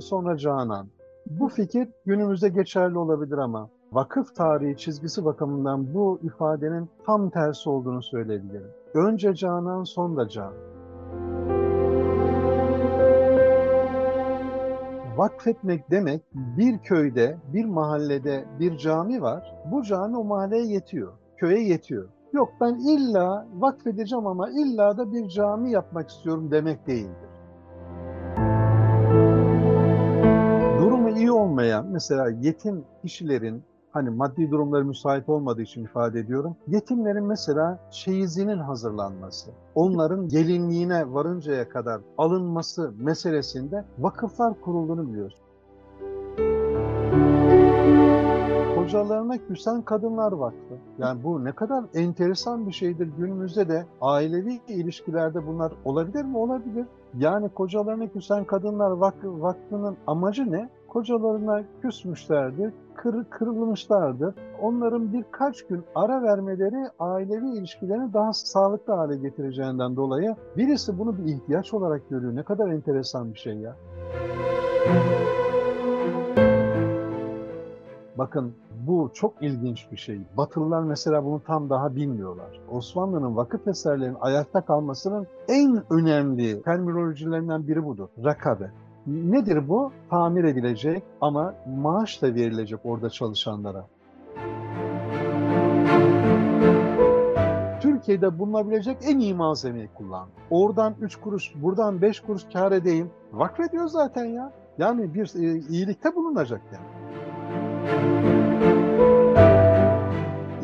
sonra Canan. Bu fikir günümüzde geçerli olabilir ama vakıf tarihi çizgisi bakımından bu ifadenin tam tersi olduğunu söyleyebilirim. Önce Canan, sonra Can. Vakfetmek demek bir köyde, bir mahallede bir cami var. Bu cami o mahalleye yetiyor, köye yetiyor. Yok ben illa vakfedeceğim ama illa da bir cami yapmak istiyorum demek değildir. Olmayan mesela yetim kişilerin hani maddi durumları müsait olmadığı için ifade ediyorum. Yetimlerin mesela çeyizinin hazırlanması, onların gelinliğine varıncaya kadar alınması meselesinde vakıflar kurulduğunu biliyoruz. Kocalarına küsen kadınlar vakfı. Yani bu ne kadar enteresan bir şeydir. Günümüzde de ailevi ilişkilerde bunlar olabilir mi? Olabilir. Yani kocalarına küsen kadınlar vakfı, vakfının amacı ne? Kocalarına küsmüşlerdir, kır, kırılmışlardır. Onların birkaç gün ara vermeleri ailevi ilişkilerini daha sağlıklı hale getireceğinden dolayı birisi bunu bir ihtiyaç olarak görüyor. Ne kadar enteresan bir şey ya. Bakın bu çok ilginç bir şey. Batılılar mesela bunu tam daha bilmiyorlar. Osmanlı'nın vakıf eserlerinin ayakta kalmasının en önemli terminolojilerinden biri budur. Rakabe. Nedir bu? Tamir edilecek ama maaş da verilecek orada çalışanlara. Türkiye'de bulunabilecek en iyi malzemeyi kullan. Oradan 3 kuruş, buradan 5 kuruş kar edeyim. Vakfediyor zaten ya. Yani bir e, iyilikte bulunacak yani.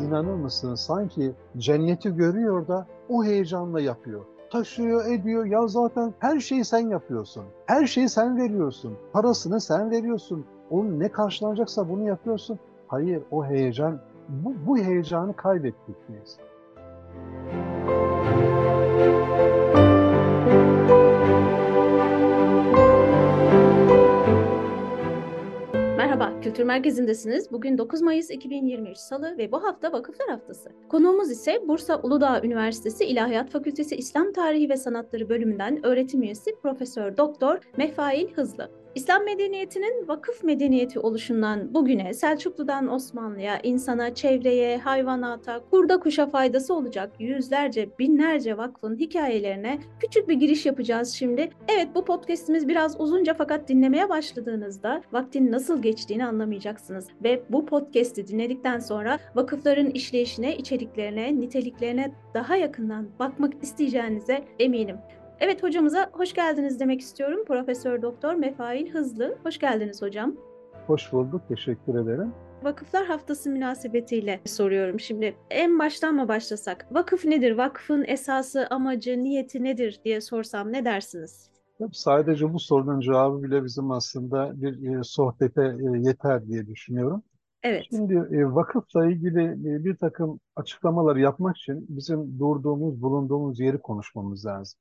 İnanır mısın sanki cenneti görüyor da o heyecanla yapıyor taşıyor, ediyor. Ya zaten her şeyi sen yapıyorsun. Her şeyi sen veriyorsun. Parasını sen veriyorsun. Onun ne karşılanacaksa bunu yapıyorsun. Hayır, o heyecan, bu, bu heyecanı kaybettik biz. Kültür Merkezi'ndesiniz. Bugün 9 Mayıs 2023 Salı ve bu hafta Vakıflar Haftası. Konuğumuz ise Bursa Uludağ Üniversitesi İlahiyat Fakültesi İslam Tarihi ve Sanatları bölümünden öğretim üyesi Profesör Doktor Mefail Hızlı. İslam medeniyetinin vakıf medeniyeti oluşundan bugüne Selçuklu'dan Osmanlı'ya, insana, çevreye, hayvanata, kurda kuşa faydası olacak yüzlerce, binlerce vakfın hikayelerine küçük bir giriş yapacağız şimdi. Evet bu podcastimiz biraz uzunca fakat dinlemeye başladığınızda vaktin nasıl geçtiğini anlamayacaksınız. Ve bu podcast'i dinledikten sonra vakıfların işleyişine, içeriklerine, niteliklerine daha yakından bakmak isteyeceğinize eminim. Evet hocamıza hoş geldiniz demek istiyorum. Profesör Doktor Mefail Hızlı. Hoş geldiniz hocam. Hoş bulduk. Teşekkür ederim. Vakıflar Haftası münasebetiyle soruyorum şimdi. En baştan mı başlasak? Vakıf nedir? Vakfın esası, amacı, niyeti nedir diye sorsam ne dersiniz? Sadece bu sorunun cevabı bile bizim aslında bir e, sohbete e, yeter diye düşünüyorum. Evet. Şimdi e, vakıfla ilgili bir takım açıklamalar yapmak için bizim durduğumuz, bulunduğumuz yeri konuşmamız lazım.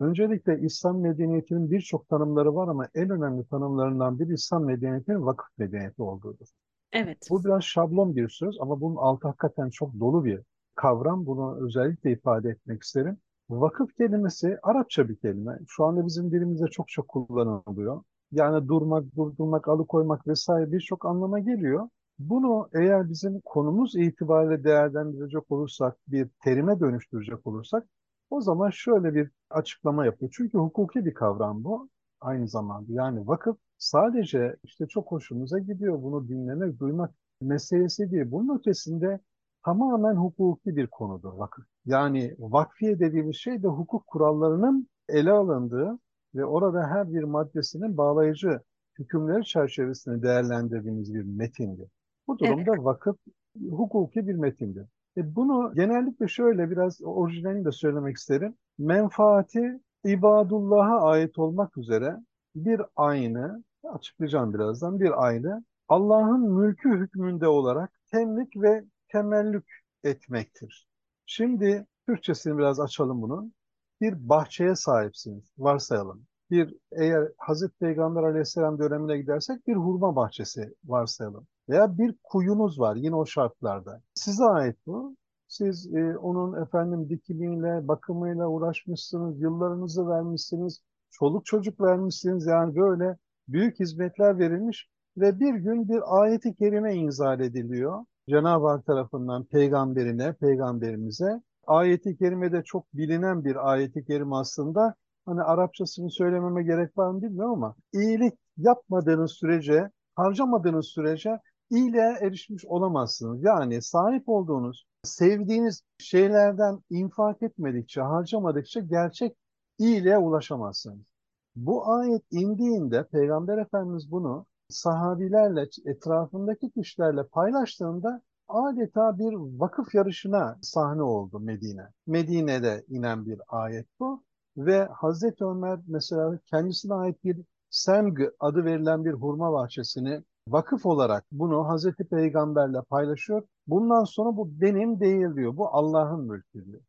Öncelikle İslam medeniyetinin birçok tanımları var ama en önemli tanımlarından biri İslam medeniyetinin vakıf medeniyeti olduğudur. Evet. Bu biraz şablon bir söz ama bunun altı hakikaten çok dolu bir kavram. Bunu özellikle ifade etmek isterim. Vakıf kelimesi Arapça bir kelime. Şu anda bizim dilimizde çok çok kullanılıyor. Yani durmak, durdurmak, alıkoymak vesaire birçok anlama geliyor. Bunu eğer bizim konumuz itibariyle değerlendirecek olursak, bir terime dönüştürecek olursak o zaman şöyle bir açıklama yapıyor. Çünkü hukuki bir kavram bu aynı zamanda. Yani vakıf sadece işte çok hoşumuza gidiyor bunu dinlemek, duymak meselesi değil. Bunun ötesinde tamamen hukuki bir konudur vakıf. Yani vakfiye dediğimiz şey de hukuk kurallarının ele alındığı ve orada her bir maddesinin bağlayıcı hükümleri çerçevesinde değerlendirdiğimiz bir metindir. Bu durumda evet. vakıf hukuki bir metindir. E bunu genellikle şöyle biraz orijinalini de söylemek isterim. Menfaati ibadullah'a ait olmak üzere bir aynı, açıklayacağım birazdan, bir aynı Allah'ın mülkü hükmünde olarak temlik ve temellük etmektir. Şimdi Türkçesini biraz açalım bunu. Bir bahçeye sahipsiniz, varsayalım. Bir eğer Hazreti Peygamber Aleyhisselam dönemine gidersek bir hurma bahçesi varsayalım. Veya bir kuyunuz var yine o şartlarda. Size ait bu. Siz e, onun efendim dikimiyle, bakımıyla uğraşmışsınız, yıllarınızı vermişsiniz, çoluk çocuk vermişsiniz. Yani böyle büyük hizmetler verilmiş ve bir gün bir ayeti kerime inzal ediliyor. Cenab-ı Hak tarafından peygamberine, peygamberimize. Ayeti kerimede çok bilinen bir ayeti kerime aslında. Hani Arapçasını söylememe gerek var mı bilmiyorum ama iyilik yapmadığınız sürece, harcamadığınız sürece iyiliğe erişmiş olamazsınız. Yani sahip olduğunuz, sevdiğiniz şeylerden infak etmedikçe, harcamadıkça gerçek iyiliğe ulaşamazsınız. Bu ayet indiğinde Peygamber Efendimiz bunu sahabilerle, etrafındaki kişilerle paylaştığında adeta bir vakıf yarışına sahne oldu Medine. Medine'de inen bir ayet bu ve Hazreti Ömer mesela kendisine ait bir Semg adı verilen bir hurma bahçesini vakıf olarak bunu Hazreti Peygamberle paylaşıyor. Bundan sonra bu benim değil diyor. Bu Allah'ın mülkü diyor.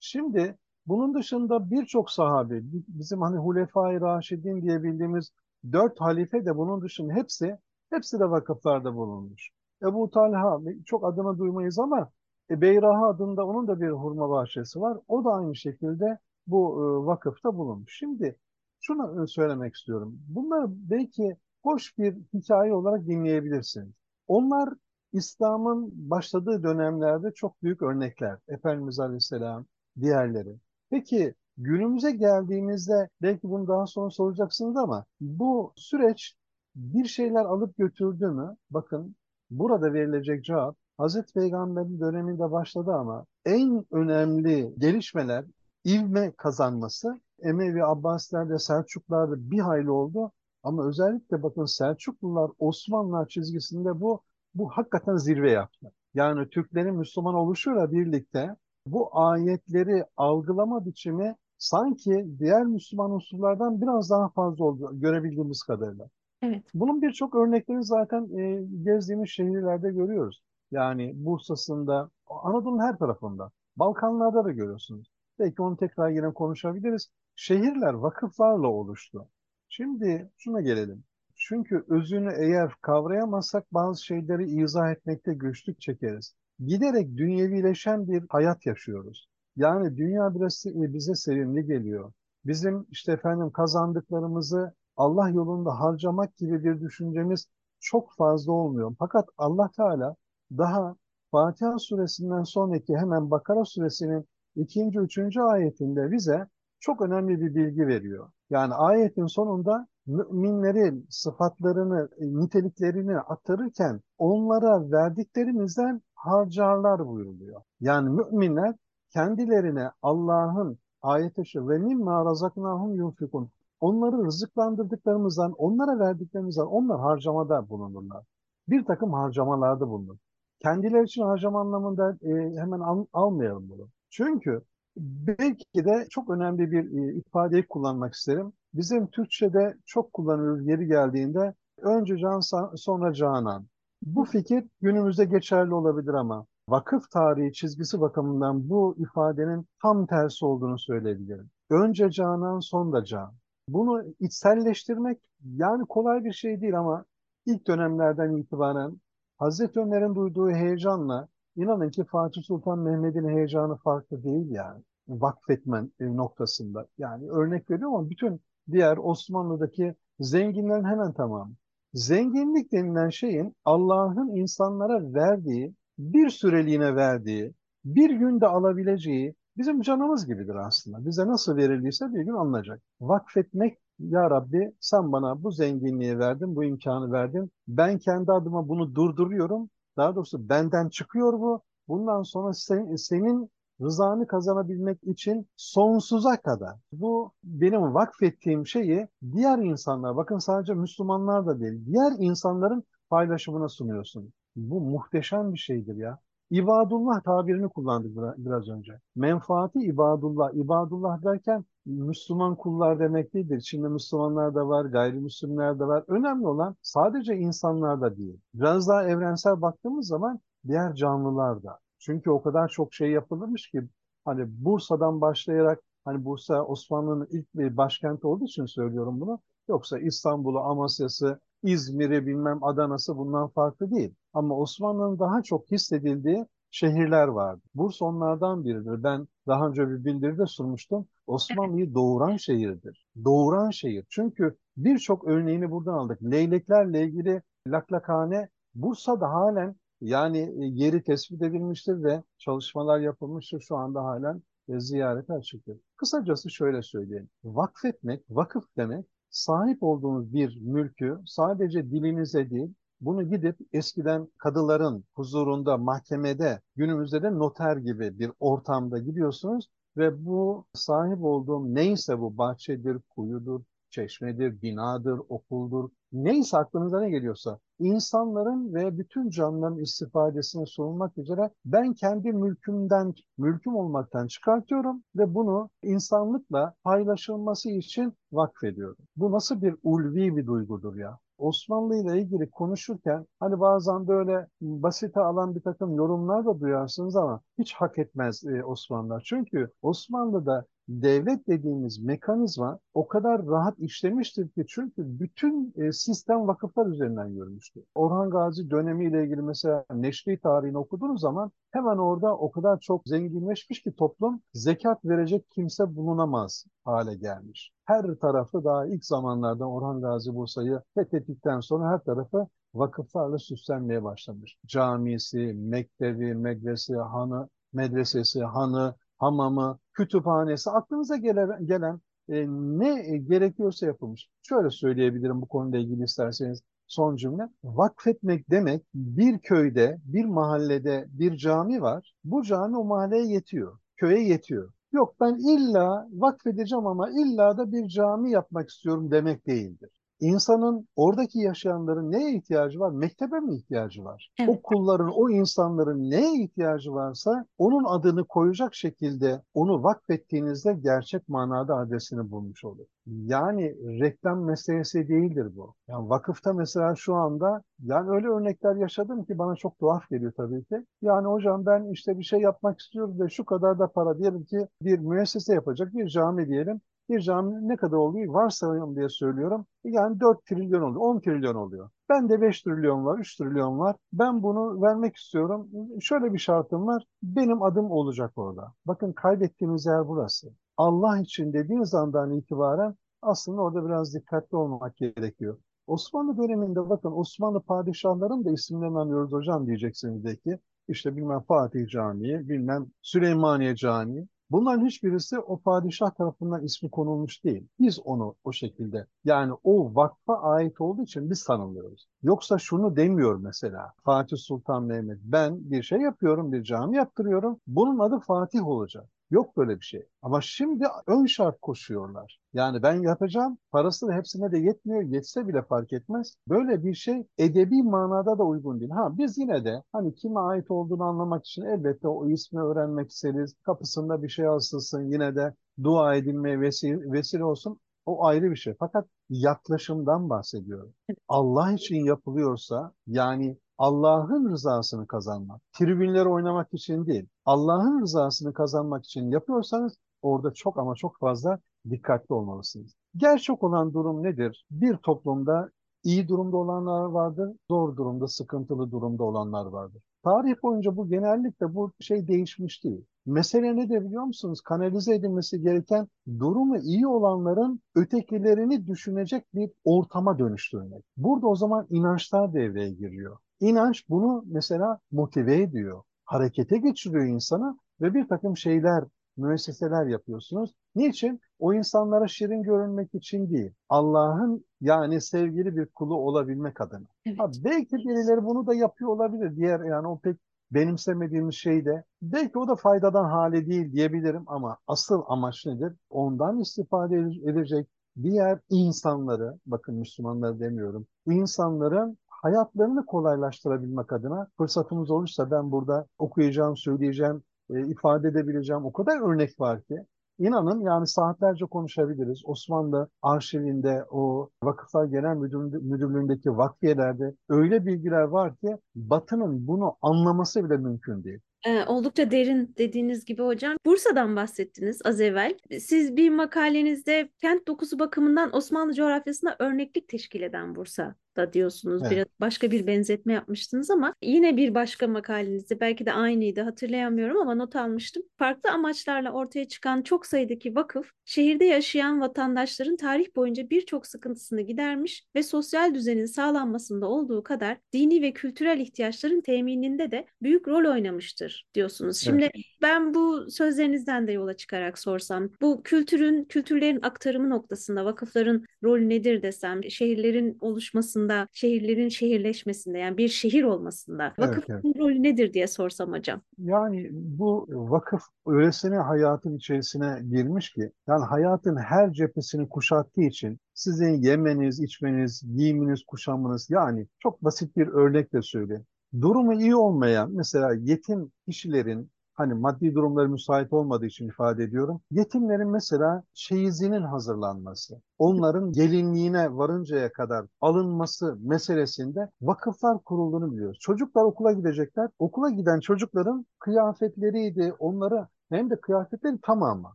Şimdi bunun dışında birçok sahabe, bizim hani Hulefai Raşidin diye bildiğimiz dört halife de bunun dışında hepsi, hepsi de vakıflarda bulunmuş. Ebu Talha, çok adını duymayız ama e, Beyraha adında onun da bir hurma bahçesi var. O da aynı şekilde bu e, vakıfta bulunmuş. Şimdi şunu e, söylemek istiyorum. Bunlar belki hoş bir hikaye olarak dinleyebilirsiniz. Onlar İslam'ın başladığı dönemlerde çok büyük örnekler. Efendimiz Aleyhisselam, diğerleri. Peki günümüze geldiğimizde belki bunu daha sonra soracaksınız ama bu süreç bir şeyler alıp götürdü mü? Bakın burada verilecek cevap Hazreti Peygamber'in döneminde başladı ama en önemli gelişmeler ivme kazanması Emevi Abbasiler'de Selçuklar'da bir hayli oldu. Ama özellikle bakın Selçuklular Osmanlılar çizgisinde bu bu hakikaten zirve yaptı. Yani Türklerin Müslüman oluşuyla birlikte bu ayetleri algılama biçimi sanki diğer Müslüman unsurlardan biraz daha fazla oldu görebildiğimiz kadarıyla. Evet. Bunun birçok örneklerini zaten e, gezdiğimiz şehirlerde görüyoruz. Yani Bursa'sında, Anadolu'nun her tarafında, Balkanlarda da görüyorsunuz. Belki onu tekrar yine konuşabiliriz. Şehirler vakıflarla oluştu. Şimdi şuna gelelim. Çünkü özünü eğer kavrayamazsak bazı şeyleri izah etmekte güçlük çekeriz. Giderek dünyevileşen bir hayat yaşıyoruz. Yani dünya biraz bize sevimli geliyor. Bizim işte efendim kazandıklarımızı Allah yolunda harcamak gibi bir düşüncemiz çok fazla olmuyor. Fakat Allah Teala daha Fatiha suresinden sonraki hemen Bakara suresinin ikinci, üçüncü ayetinde bize çok önemli bir bilgi veriyor. Yani ayetin sonunda müminlerin sıfatlarını, niteliklerini aktarırken onlara verdiklerimizden harcarlar buyuruluyor. Yani müminler kendilerine Allah'ın ayet-i şu ve mimma razaknahum yunfikun onları rızıklandırdıklarımızdan, onlara verdiklerimizden onlar harcamada bulunurlar. Bir takım harcamalarda bulunur. Kendileri için harcama anlamında e, hemen al, almayalım bunu. Çünkü belki de çok önemli bir e, ifadeyi kullanmak isterim. Bizim Türkçe'de çok kullanıyoruz yeri geldiğinde önce can sonra canan. Bu fikir günümüzde geçerli olabilir ama vakıf tarihi çizgisi bakımından bu ifadenin tam tersi olduğunu söyleyebilirim. Önce canan sonra can. Bunu içselleştirmek yani kolay bir şey değil ama ilk dönemlerden itibaren Hazreti Ömer'in duyduğu heyecanla inanın ki Fatih Sultan Mehmet'in heyecanı farklı değil yani vakfetmen noktasında. Yani örnek veriyorum ama bütün diğer Osmanlı'daki zenginlerin hemen tamamı. Zenginlik denilen şeyin Allah'ın insanlara verdiği, bir süreliğine verdiği, bir günde alabileceği bizim canımız gibidir aslında. Bize nasıl verildiyse bir gün alınacak. Vakfetmek, ya Rabbi sen bana bu zenginliği verdin, bu imkanı verdin. Ben kendi adıma bunu durduruyorum. Daha doğrusu benden çıkıyor bu. Bundan sonra sen, senin rızanı kazanabilmek için sonsuza kadar bu benim vakfettiğim şeyi diğer insanlar, bakın sadece Müslümanlar da değil, diğer insanların paylaşımına sunuyorsun. Bu muhteşem bir şeydir ya. İbadullah tabirini kullandık biraz önce. Menfaati ibadullah. İbadullah derken Müslüman kullar demek değildir. Şimdi Müslümanlar da var, gayrimüslimler de var. Önemli olan sadece insanlar da değil. Biraz daha evrensel baktığımız zaman diğer canlılar da. Çünkü o kadar çok şey yapılmış ki hani Bursa'dan başlayarak hani Bursa Osmanlı'nın ilk bir başkenti olduğu için söylüyorum bunu. Yoksa İstanbul'u, Amasya'sı, İzmir'i bilmem Adana'sı bundan farklı değil. Ama Osmanlı'nın daha çok hissedildiği şehirler vardı. Bursa onlardan biridir. Ben daha önce bir bildiride sunmuştum. Osmanlı'yı doğuran şehirdir. Doğuran şehir. Çünkü birçok örneğini buradan aldık. Leyleklerle ilgili laklakhane Bursa'da halen yani e, yeri tespit edilmiştir ve çalışmalar yapılmıştır. Şu anda halen e, ziyarete açıktır. Kısacası şöyle söyleyeyim. Vakfetmek, vakıf demek sahip olduğunuz bir mülkü sadece dilinize değil, bunu gidip eskiden kadıların huzurunda, mahkemede, günümüzde de noter gibi bir ortamda gidiyorsunuz ve bu sahip olduğum neyse bu bahçedir, kuyudur, çeşmedir, binadır, okuldur, neyse aklınıza ne geliyorsa insanların ve bütün canlıların istifadesine sunulmak üzere ben kendi mülkümden, mülküm olmaktan çıkartıyorum ve bunu insanlıkla paylaşılması için vakfediyorum. Bu nasıl bir ulvi bir duygudur ya? Osmanlı ile ilgili konuşurken hani bazen böyle basite alan bir takım yorumlar da duyarsınız ama hiç hak etmez e, Osmanlılar. Çünkü Osmanlı'da devlet dediğimiz mekanizma o kadar rahat işlemiştir ki çünkü bütün e, sistem vakıflar üzerinden yürümüştür. Orhan Gazi dönemiyle ilgili mesela neşri tarihini okuduğunuz zaman hemen orada o kadar çok zenginleşmiş ki toplum zekat verecek kimse bulunamaz hale gelmiş. Her tarafı daha ilk zamanlarda Orhan Gazi Bursa'yı fethettikten sonra her tarafı vakıflarla süslenmeye başlamış. Camisi, mektebi, medrese, hanı, medresesi, hanı, hamamı, kütüphanesi, aklınıza gelen, gelen e, ne gerekiyorsa yapılmış. Şöyle söyleyebilirim bu konuyla ilgili isterseniz son cümle. Vakfetmek demek bir köyde, bir mahallede bir cami var. Bu cami o mahalleye yetiyor, köye yetiyor. Yok ben illa vakfedeceğim ama illa da bir cami yapmak istiyorum demek değildir. İnsanın oradaki yaşayanların neye ihtiyacı var? Mektebe mi ihtiyacı var? Evet. O kulların, o insanların neye ihtiyacı varsa onun adını koyacak şekilde onu vakfettiğinizde gerçek manada adresini bulmuş olur. Yani reklam meselesi değildir bu. Yani vakıfta mesela şu anda yani öyle örnekler yaşadım ki bana çok tuhaf geliyor tabii ki. Yani hocam ben işte bir şey yapmak istiyorum ve şu kadar da para diyelim ki bir müessese yapacak bir cami diyelim. Bir cami ne kadar oluyor? Varsayalım diye söylüyorum. Yani 4 trilyon oluyor, 10 trilyon oluyor. Ben de 5 trilyon var, 3 trilyon var. Ben bunu vermek istiyorum. Şöyle bir şartım var. Benim adım olacak orada. Bakın kaybettiğimiz yer burası. Allah için dediğiniz andan itibaren aslında orada biraz dikkatli olmak gerekiyor. Osmanlı döneminde bakın Osmanlı padişahların da isimlerini anıyoruz hocam diyeceksiniz belki. İşte bilmem Fatih Camii, bilmem Süleymaniye Camii. Bunların hiçbirisi o padişah tarafından ismi konulmuş değil. Biz onu o şekilde yani o vakfa ait olduğu için biz tanımlıyoruz. Yoksa şunu demiyor mesela Fatih Sultan Mehmet ben bir şey yapıyorum bir cami yaptırıyorum bunun adı Fatih olacak. Yok böyle bir şey. Ama şimdi ön şart koşuyorlar. Yani ben yapacağım, parası da hepsine de yetmiyor, yetse bile fark etmez. Böyle bir şey edebi manada da uygun değil. Ha biz yine de hani kime ait olduğunu anlamak için elbette o ismi öğrenmek isteriz. Kapısında bir şey asılsın yine de dua edilmeye vesile, vesile olsun. O ayrı bir şey. Fakat yaklaşımdan bahsediyorum. Allah için yapılıyorsa yani Allah'ın rızasını kazanmak, tribünleri oynamak için değil, Allah'ın rızasını kazanmak için yapıyorsanız orada çok ama çok fazla dikkatli olmalısınız. Gerçek olan durum nedir? Bir toplumda iyi durumda olanlar vardır, zor durumda, sıkıntılı durumda olanlar vardır. Tarih boyunca bu genellikle bu şey değişmiş değil. Mesele ne de biliyor musunuz? Kanalize edilmesi gereken durumu iyi olanların ötekilerini düşünecek bir ortama dönüştürmek. Burada o zaman inançlar devreye giriyor. İnanç bunu mesela motive ediyor, harekete geçiriyor insanı ve bir takım şeyler, müesseseler yapıyorsunuz. Niçin? O insanlara şirin görünmek için değil, Allah'ın yani sevgili bir kulu olabilmek adına. Evet. Ha, belki birileri bunu da yapıyor olabilir. Diğer yani o pek benimsemediğimiz şey de belki o da faydadan hali değil diyebilirim ama asıl amaç nedir? Ondan istifade edecek diğer insanları, bakın Müslümanları demiyorum, insanların hayatlarını kolaylaştırabilmek adına fırsatımız olursa ben burada okuyacağım, söyleyeceğim, e, ifade edebileceğim o kadar örnek var ki İnanın yani saatlerce konuşabiliriz. Osmanlı arşivinde, o Vakıflar Genel Müdürlüğü'ndeki vakfiyelerde öyle bilgiler var ki Batı'nın bunu anlaması bile mümkün değil. Ee, oldukça derin dediğiniz gibi hocam. Bursa'dan bahsettiniz az evvel. Siz bir makalenizde kent dokusu bakımından Osmanlı coğrafyasına örneklik teşkil eden Bursa da diyorsunuz. Evet. Biraz başka bir benzetme yapmıştınız ama yine bir başka makalenizde belki de aynıydı hatırlayamıyorum ama not almıştım. Farklı amaçlarla ortaya çıkan çok sayıdaki vakıf şehirde yaşayan vatandaşların tarih boyunca birçok sıkıntısını gidermiş ve sosyal düzenin sağlanmasında olduğu kadar dini ve kültürel ihtiyaçların temininde de büyük rol oynamıştır diyorsunuz. Şimdi evet. ben bu sözlerinizden de yola çıkarak sorsam bu kültürün, kültürlerin aktarımı noktasında vakıfların rolü nedir desem, şehirlerin oluşmasında, şehirlerin şehirleşmesinde yani bir şehir olmasında vakıfın evet, evet. rolü nedir diye sorsam hocam. Yani bu vakıf öylesine hayatın içerisine girmiş ki yani hayatın her cephesini kuşattığı için sizin yemeniz, içmeniz, giyiminiz, kuşamınız yani çok basit bir örnekle söyleyeyim. Durumu iyi olmayan mesela yetim kişilerin hani maddi durumları müsait olmadığı için ifade ediyorum. Yetimlerin mesela çeyizinin hazırlanması, onların gelinliğine varıncaya kadar alınması meselesinde vakıflar kurulduğunu biliyoruz. Çocuklar okula gidecekler. Okula giden çocukların kıyafetleriydi, onları hem de kıyafetlerin tamamı.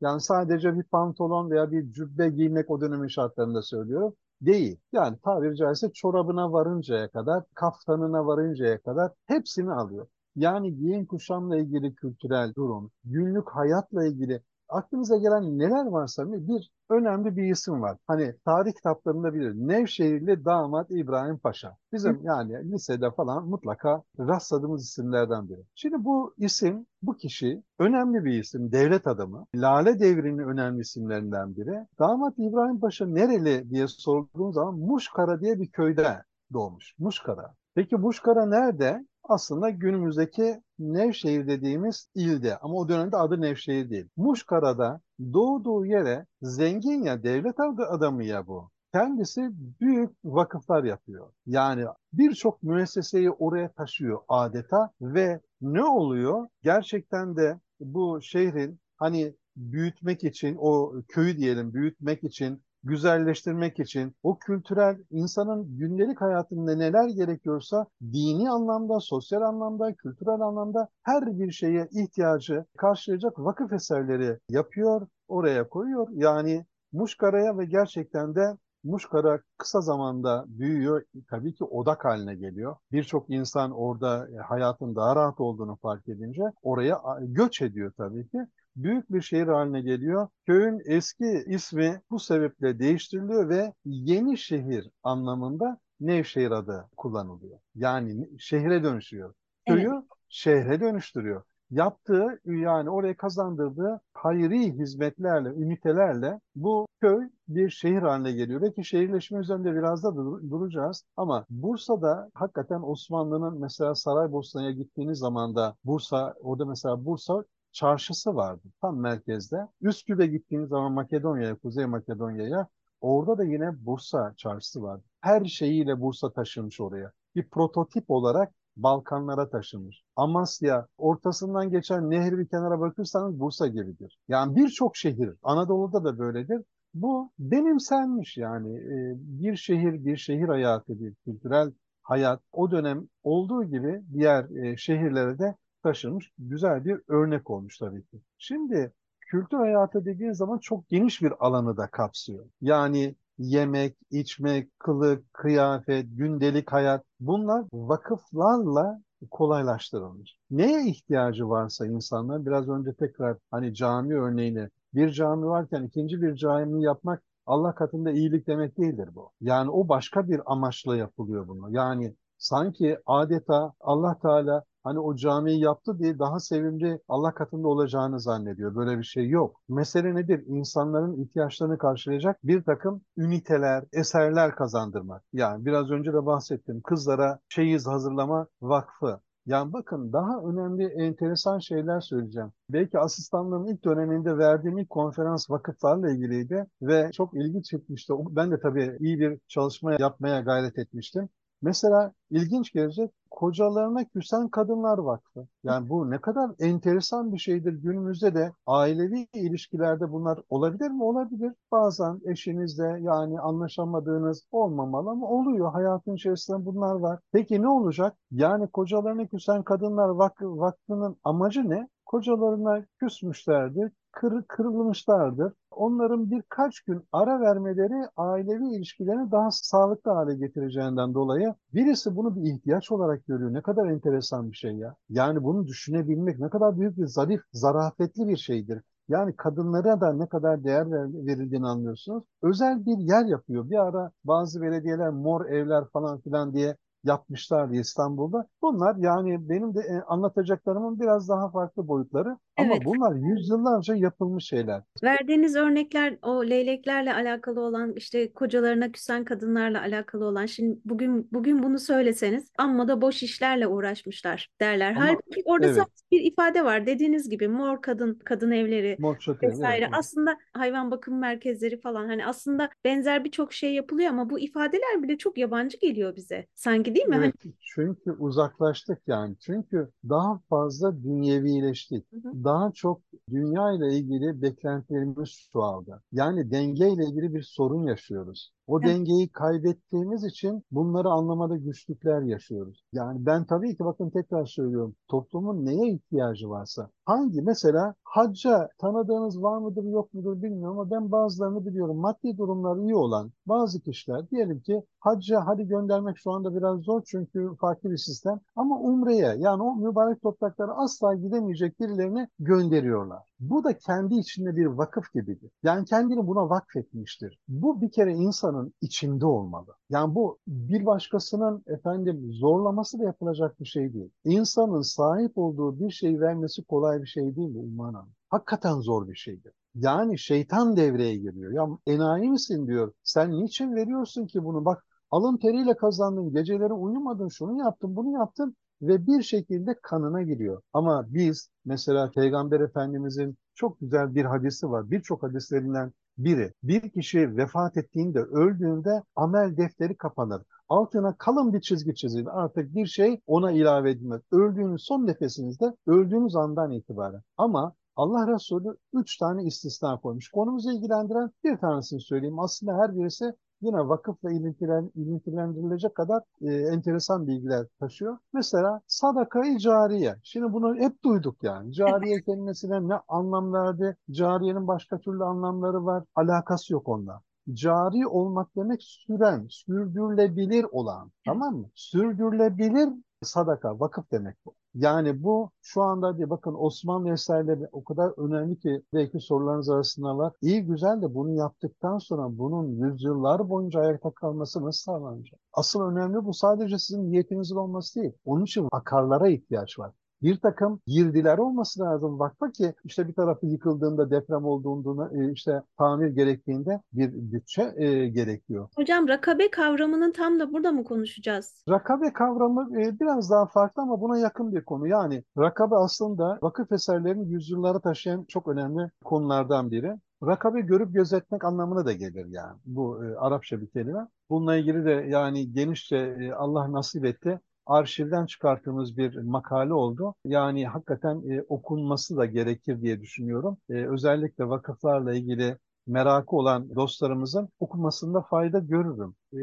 Yani sadece bir pantolon veya bir cübbe giymek o dönemin şartlarında söylüyorum değil. Yani tabiri caizse çorabına varıncaya kadar, kaftanına varıncaya kadar hepsini alıyor. Yani giyim kuşamla ilgili kültürel durum, günlük hayatla ilgili aklınıza gelen neler varsa bir önemli bir isim var. Hani tarih kitaplarında bilir. Nevşehirli damat İbrahim Paşa. Bizim yani lisede falan mutlaka rastladığımız isimlerden biri. Şimdi bu isim, bu kişi önemli bir isim, devlet adamı. Lale devrinin önemli isimlerinden biri. Damat İbrahim Paşa nereli diye sorduğum zaman Muşkara diye bir köyde doğmuş. Muşkara. Peki Muşkara nerede? Aslında günümüzdeki Nevşehir dediğimiz ilde ama o dönemde adı Nevşehir değil. Muşkara'da doğduğu yere zengin ya devlet adamı ya bu. Kendisi büyük vakıflar yapıyor. Yani birçok müesseseyi oraya taşıyor adeta ve ne oluyor? Gerçekten de bu şehrin hani büyütmek için o köyü diyelim büyütmek için güzelleştirmek için o kültürel insanın gündelik hayatında neler gerekiyorsa dini anlamda, sosyal anlamda, kültürel anlamda her bir şeye ihtiyacı karşılayacak vakıf eserleri yapıyor, oraya koyuyor. Yani Muşkara'ya ve gerçekten de Muşkara kısa zamanda büyüyor. Tabii ki odak haline geliyor. Birçok insan orada hayatın daha rahat olduğunu fark edince oraya göç ediyor tabii ki büyük bir şehir haline geliyor. Köyün eski ismi bu sebeple değiştiriliyor ve yeni şehir anlamında Nevşehir adı kullanılıyor. Yani şehre dönüşüyor. Köyü evet. şehre dönüştürüyor. Yaptığı yani oraya kazandırdığı hayri hizmetlerle, ünitelerle bu köy bir şehir haline geliyor. Belki şehirleşme üzerinde biraz da dur duracağız. Ama Bursa'da hakikaten Osmanlı'nın mesela Saraybosna'ya gittiğiniz zaman da Bursa, orada mesela Bursa çarşısı vardı tam merkezde. Üsküp'e gittiğiniz zaman Makedonya'ya, Kuzey Makedonya'ya orada da yine Bursa çarşısı vardı. Her şeyiyle Bursa taşınmış oraya. Bir prototip olarak Balkanlara taşınmış. Amasya, ortasından geçen nehir bir kenara bakırsanız Bursa gibidir. Yani birçok şehir, Anadolu'da da böyledir. Bu benimsenmiş yani e, bir şehir, bir şehir hayatı, bir kültürel hayat o dönem olduğu gibi diğer e, şehirlere de taşınmış güzel bir örnek olmuş tabii ki. Şimdi kültür hayatı dediğin zaman çok geniş bir alanı da kapsıyor. Yani yemek, içmek, kılık, kıyafet, gündelik hayat bunlar vakıflarla kolaylaştırılmış. Neye ihtiyacı varsa insanlar biraz önce tekrar hani cami örneğini bir cami varken ikinci bir cami yapmak Allah katında iyilik demek değildir bu. Yani o başka bir amaçla yapılıyor bunu. Yani sanki adeta Allah Teala hani o camiyi yaptı diye daha sevimli Allah katında olacağını zannediyor. Böyle bir şey yok. Mesele nedir? İnsanların ihtiyaçlarını karşılayacak bir takım üniteler, eserler kazandırmak. Yani biraz önce de bahsettim. Kızlara çeyiz hazırlama vakfı. Yani bakın daha önemli enteresan şeyler söyleyeceğim. Belki asistanlığım ilk döneminde verdiğim ilk konferans vakıflarla ilgiliydi ve çok ilgi çekmişti. Ben de tabii iyi bir çalışma yapmaya gayret etmiştim. Mesela ilginç gelecek kocalarına küsen kadınlar vakfı. Yani bu ne kadar enteresan bir şeydir. Günümüzde de ailevi ilişkilerde bunlar olabilir mi? Olabilir. Bazen eşinizle yani anlaşamadığınız olmamalı ama oluyor. Hayatın içerisinde bunlar var. Peki ne olacak? Yani kocalarına küsen kadınlar vakfı, vakfının amacı ne? Kocalarına küsmüşlerdir, kır, kırılmışlardır. onların birkaç gün ara vermeleri ailevi ilişkilerini daha sağlıklı hale getireceğinden dolayı birisi bunu bir ihtiyaç olarak görüyor. Ne kadar enteresan bir şey ya. Yani bunu düşünebilmek ne kadar büyük bir zarif, zarafetli bir şeydir. Yani kadınlara da ne kadar değer verildiğini anlıyorsunuz. Özel bir yer yapıyor. Bir ara bazı belediyeler mor evler falan filan diye yapmışlardı İstanbul'da. Bunlar yani benim de e, anlatacaklarımın biraz daha farklı boyutları ama evet. bunlar yüzyıllarca yapılmış şeyler. Verdiğiniz örnekler o leyleklerle alakalı olan işte kocalarına küsen kadınlarla alakalı olan şimdi bugün bugün bunu söyleseniz amma da boş işlerle uğraşmışlar derler. Ama, Halbuki orada evet. bir ifade var dediğiniz gibi mor kadın kadın evleri mor çatı, vesaire. Evet. Aslında hayvan bakım merkezleri falan hani aslında benzer birçok şey yapılıyor ama bu ifadeler bile çok yabancı geliyor bize. Sanki değil mi? Evet, hani... çünkü uzaklaştık yani. Çünkü daha fazla dünyevileştik. Hı hı. Daha çok dünya ile ilgili beklentilerimiz çoğaldı. Yani denge ile ilgili bir sorun yaşıyoruz. O evet. dengeyi kaybettiğimiz için bunları anlamada güçlükler yaşıyoruz. Yani ben tabii ki bakın tekrar söylüyorum. Toplumun neye ihtiyacı varsa hangi mesela hacca tanıdığınız var mıdır yok mudur bilmiyorum ama ben bazılarını biliyorum. Maddi durumları iyi olan bazı kişiler diyelim ki hacca hadi göndermek şu anda biraz zor çünkü farklı bir sistem ama umreye yani o mübarek topraklara asla gidemeyecek birilerini gönderiyorlar. Bu da kendi içinde bir vakıf gibidir. Yani kendini buna vakfetmiştir. Bu bir kere insanın içinde olmalı. Yani bu bir başkasının efendim zorlaması da yapılacak bir şey değil. İnsanın sahip olduğu bir şeyi vermesi kolay bir şey değil mi Umman Hanım? Hakikaten zor bir şeydir. Yani şeytan devreye giriyor. Ya enayi misin diyor. Sen niçin veriyorsun ki bunu? Bak alın teriyle kazandın, geceleri uyumadın, şunu yaptın, bunu yaptın ve bir şekilde kanına giriyor. Ama biz mesela Peygamber Efendimizin çok güzel bir hadisi var. Birçok hadislerinden biri. Bir kişi vefat ettiğinde, öldüğünde amel defteri kapanır. Altına kalın bir çizgi çizilir. Artık bir şey ona ilave edilmez. Öldüğünüz son nefesinizde, öldüğünüz andan itibaren. Ama Allah Resulü üç tane istisna koymuş. Konumuzu ilgilendiren bir tanesini söyleyeyim. Aslında her birisi yine vakıfla ilintilendirilecek kadar e, enteresan bilgiler taşıyor. Mesela sadaka-i cariye. Şimdi bunu hep duyduk yani. Cariye kelimesine ne anlam verdi? Cariyenin başka türlü anlamları var. Alakası yok onunla. Cari olmak demek süren, sürdürülebilir olan. Tamam mı? Sürdürülebilir sadaka, vakıf demek bu. Yani bu şu anda diye bakın Osmanlı eserleri o kadar önemli ki belki sorularınız arasında var. İyi güzel de bunu yaptıktan sonra bunun yüzyıllar boyunca ayakta kalması nasıl sağlanacak? Asıl önemli bu sadece sizin niyetinizin olması değil. Onun için akarlara ihtiyaç var bir takım girdiler olması lazım vakfa ki işte bir tarafı yıkıldığında deprem olduğunda e, işte tamir gerektiğinde bir bütçe e, gerekiyor. Hocam rakabe kavramının tam da burada mı konuşacağız? Rakabe kavramı e, biraz daha farklı ama buna yakın bir konu. Yani rakabe aslında vakıf eserlerini yüzyıllara taşıyan çok önemli konulardan biri. Rakabe görüp gözetmek anlamına da gelir yani. Bu e, Arapça bir kelime. Bununla ilgili de yani genişçe e, Allah nasip etti arşivden çıkarttığımız bir makale oldu. Yani hakikaten e, okunması da gerekir diye düşünüyorum. E, özellikle vakıflarla ilgili merakı olan dostlarımızın okumasında fayda görürüm. E,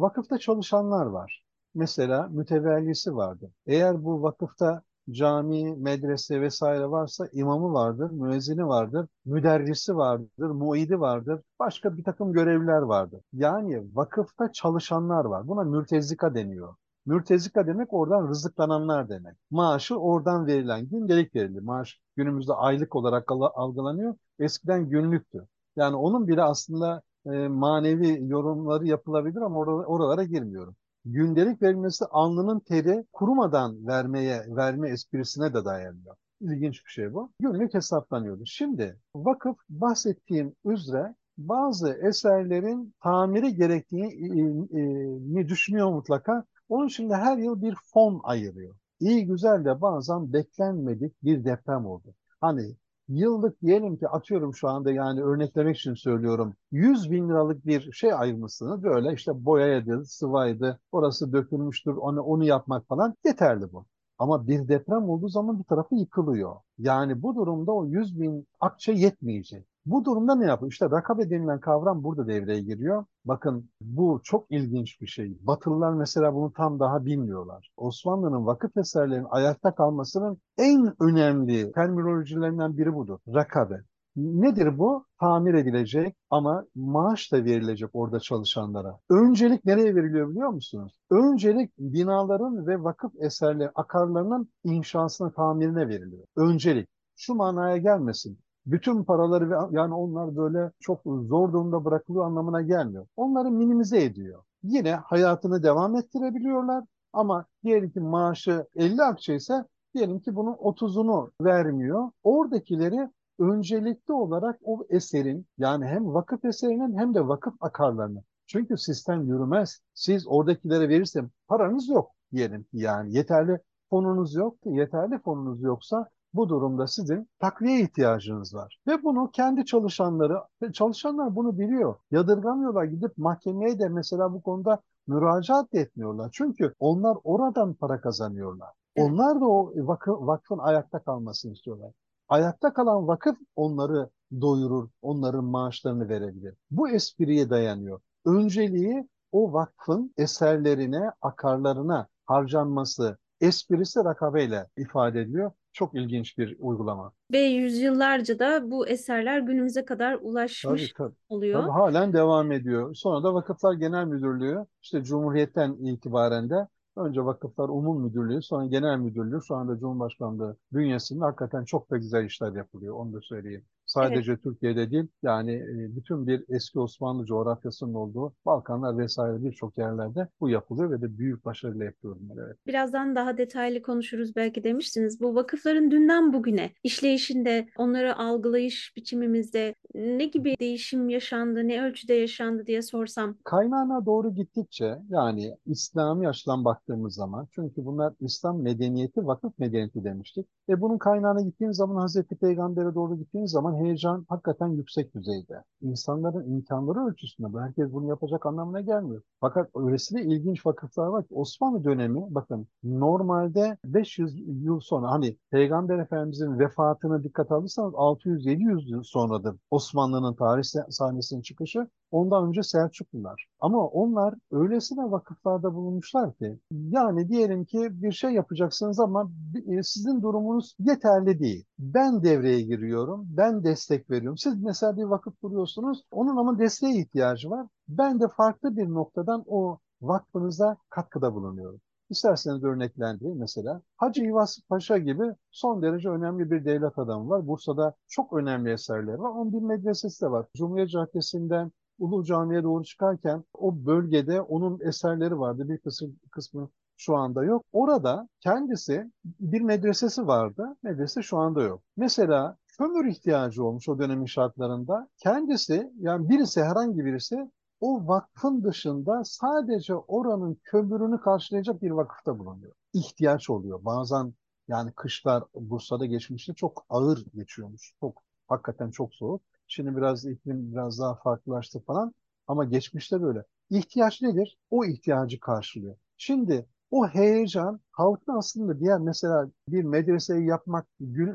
vakıfta çalışanlar var. Mesela mütevellisi vardı. Eğer bu vakıfta cami, medrese vesaire varsa imamı vardır, müezzini vardır, müderrisi vardır, muidi vardır, başka bir takım görevliler vardır. Yani vakıfta çalışanlar var. Buna mürtezika deniyor. Mürtezika demek oradan rızıklananlar demek. Maaşı oradan verilen gündelik verildi. Maaş günümüzde aylık olarak algılanıyor. Eskiden günlüktü. Yani onun bile aslında e, manevi yorumları yapılabilir ama or oralara girmiyorum. Gündelik verilmesi alnının teri kurumadan vermeye verme esprisine de dayanıyor. İlginç bir şey bu. Günlük hesaplanıyordu. Şimdi vakıf bahsettiğim üzere bazı eserlerin tamiri gerektiğini düşünüyor mutlaka onun için de her yıl bir fon ayırıyor. İyi güzel de bazen beklenmedik bir deprem oldu. Hani yıllık diyelim ki atıyorum şu anda yani örneklemek için söylüyorum 100 bin liralık bir şey ayırmışsınız böyle işte boyaydı, sıvaydı, orası dökülmüştür onu, onu yapmak falan yeterli bu. Ama bir deprem olduğu zaman bir tarafı yıkılıyor. Yani bu durumda o 100 bin akçe yetmeyecek. Bu durumda ne yapıyor? İşte rakabe denilen kavram burada devreye giriyor. Bakın bu çok ilginç bir şey. Batılılar mesela bunu tam daha bilmiyorlar. Osmanlı'nın vakıf eserlerinin ayakta kalmasının en önemli terminolojilerinden biri budur. Rakabe. Nedir bu? Tamir edilecek ama maaş da verilecek orada çalışanlara. Öncelik nereye veriliyor biliyor musunuz? Öncelik binaların ve vakıf eserleri, akarlarının inşasına, tamirine veriliyor. Öncelik. Şu manaya gelmesin bütün paraları ve yani onlar böyle çok zor durumda bırakılıyor anlamına gelmiyor. Onları minimize ediyor. Yine hayatını devam ettirebiliyorlar ama diyelim ki maaşı 50 akçe ise diyelim ki bunun 30'unu vermiyor. Oradakileri öncelikli olarak o eserin yani hem vakıf eserinin hem de vakıf akarlarını. Çünkü sistem yürümez. Siz oradakilere verirsem paranız yok diyelim yani yeterli fonunuz yok. Yeterli fonunuz yoksa bu durumda sizin takviye ihtiyacınız var. Ve bunu kendi çalışanları, çalışanlar bunu biliyor. Yadırgamıyorlar. Gidip mahkemeye de mesela bu konuda müracaat etmiyorlar. Çünkü onlar oradan para kazanıyorlar. Onlar da o vakıf, vakfın ayakta kalmasını istiyorlar. Ayakta kalan vakıf onları doyurur, onların maaşlarını verebilir. Bu espriye dayanıyor. Önceliği o vakfın eserlerine, akarlarına harcanması, esprisi rakabeyle ifade ediliyor. Çok ilginç bir uygulama. Ve yüzyıllarca da bu eserler günümüze kadar ulaşmış tabii, tabii. oluyor. Tabii, halen devam ediyor. Sonra da Vakıflar Genel Müdürlüğü işte Cumhuriyet'ten itibaren de Önce Vakıflar Umum Müdürlüğü, sonra Genel Müdürlüğü, şu anda Cumhurbaşkanlığı bünyesinde hakikaten çok da güzel işler yapılıyor. Onu da söyleyeyim. Sadece evet. Türkiye'de değil, yani e, bütün bir eski Osmanlı coğrafyasının olduğu Balkanlar vesaire birçok yerlerde bu yapılıyor ve de büyük başarıyla yapıyorum. Evet. Birazdan daha detaylı konuşuruz belki demiştiniz. Bu vakıfların dünden bugüne işleyişinde, onları algılayış biçimimizde ne gibi değişim yaşandı, ne ölçüde yaşandı diye sorsam. Kaynağına doğru gittikçe yani İslami açıdan baktığımız zaman çünkü bunlar İslam medeniyeti, vakıf medeniyeti demiştik. E bunun kaynağına gittiğiniz zaman Hazreti Peygamber'e doğru gittiğiniz zaman heyecan hakikaten yüksek düzeyde. İnsanların imkanları ölçüsünde herkes bunu yapacak anlamına gelmiyor. Fakat öylesine ilginç vakıflar var ki Osmanlı dönemi bakın normalde 500 yıl sonra hani Peygamber Efendimizin vefatını dikkat alırsanız 600-700 yıl sonradır Osmanlı'nın tarih sahnesinin çıkışı. Ondan önce Selçuklular. Ama onlar öylesine vakıflarda bulunmuşlar ki yani diyelim ki bir şey yapacaksınız ama e, sizin durumunuz yeterli değil. Ben devreye giriyorum, ben destek veriyorum. Siz mesela bir vakıf kuruyorsunuz, onun ama desteğe ihtiyacı var. Ben de farklı bir noktadan o vakfınıza katkıda bulunuyorum. İsterseniz örneklendireyim mesela. Hacı İvas Paşa gibi son derece önemli bir devlet adamı var. Bursa'da çok önemli eserleri var. Onun bir medresesi de var. Cumhuriyet Caddesi'nden Ulu Cami'ye doğru çıkarken o bölgede onun eserleri vardı. Bir kısmı, kısmı şu anda yok. Orada kendisi bir medresesi vardı. Medrese şu anda yok. Mesela kömür ihtiyacı olmuş o dönemin şartlarında. Kendisi yani birisi herhangi birisi o vakfın dışında sadece oranın kömürünü karşılayacak bir vakıfta bulunuyor. İhtiyaç oluyor. Bazen yani kışlar Bursa'da geçmişte çok ağır geçiyormuş. Çok hakikaten çok soğuk. Şimdi biraz iklim biraz daha farklılaştı falan. Ama geçmişte böyle. İhtiyaç nedir? O ihtiyacı karşılıyor. Şimdi o heyecan halkın aslında diğer mesela bir medreseyi yapmak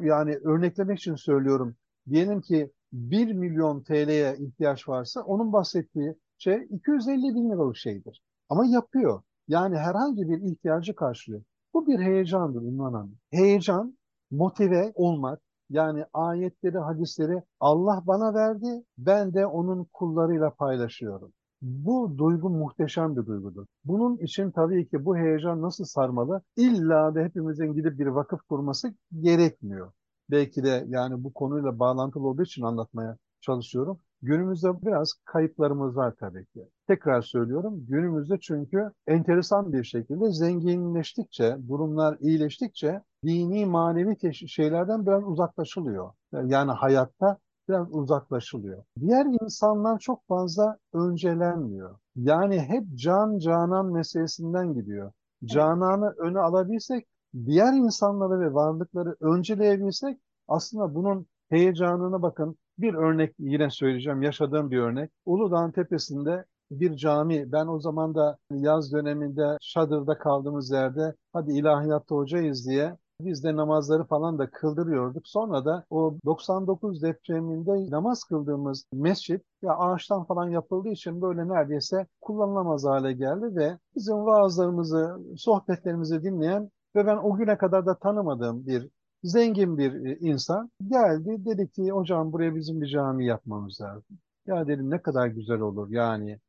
yani örneklemek için söylüyorum. Diyelim ki 1 milyon TL'ye ihtiyaç varsa onun bahsettiği şey 250 bin liralık şeydir. Ama yapıyor. Yani herhangi bir ihtiyacı karşılıyor. Bu bir heyecandır Ünvan Hanım. Heyecan, motive olmak, yani ayetleri, hadisleri Allah bana verdi, ben de onun kullarıyla paylaşıyorum. Bu duygu muhteşem bir duygudur. Bunun için tabii ki bu heyecan nasıl sarmalı? İlla da hepimizin gidip bir vakıf kurması gerekmiyor. Belki de yani bu konuyla bağlantılı olduğu için anlatmaya çalışıyorum. Günümüzde biraz kayıplarımız var tabii ki. Tekrar söylüyorum günümüzde çünkü enteresan bir şekilde zenginleştikçe, durumlar iyileştikçe dini manevi şeylerden biraz uzaklaşılıyor. Yani hayatta biraz uzaklaşılıyor. Diğer insanlar çok fazla öncelenmiyor. Yani hep can canan meselesinden gidiyor. Cananı öne alabilsek, diğer insanları ve varlıkları önceleyebilsek aslında bunun heyecanına bakın. Bir örnek yine söyleyeceğim, yaşadığım bir örnek. Uludağ'ın tepesinde bir cami. Ben o zaman da yaz döneminde Şadır'da kaldığımız yerde hadi ilahiyatta hocayız diye biz de namazları falan da kıldırıyorduk. Sonra da o 99 depreminde namaz kıldığımız mescit ya ağaçtan falan yapıldığı için böyle neredeyse kullanılamaz hale geldi ve bizim vaazlarımızı, sohbetlerimizi dinleyen ve ben o güne kadar da tanımadığım bir zengin bir e, insan geldi dedi ki hocam buraya bizim bir cami yapmamız lazım. Ya dedim ne kadar güzel olur yani.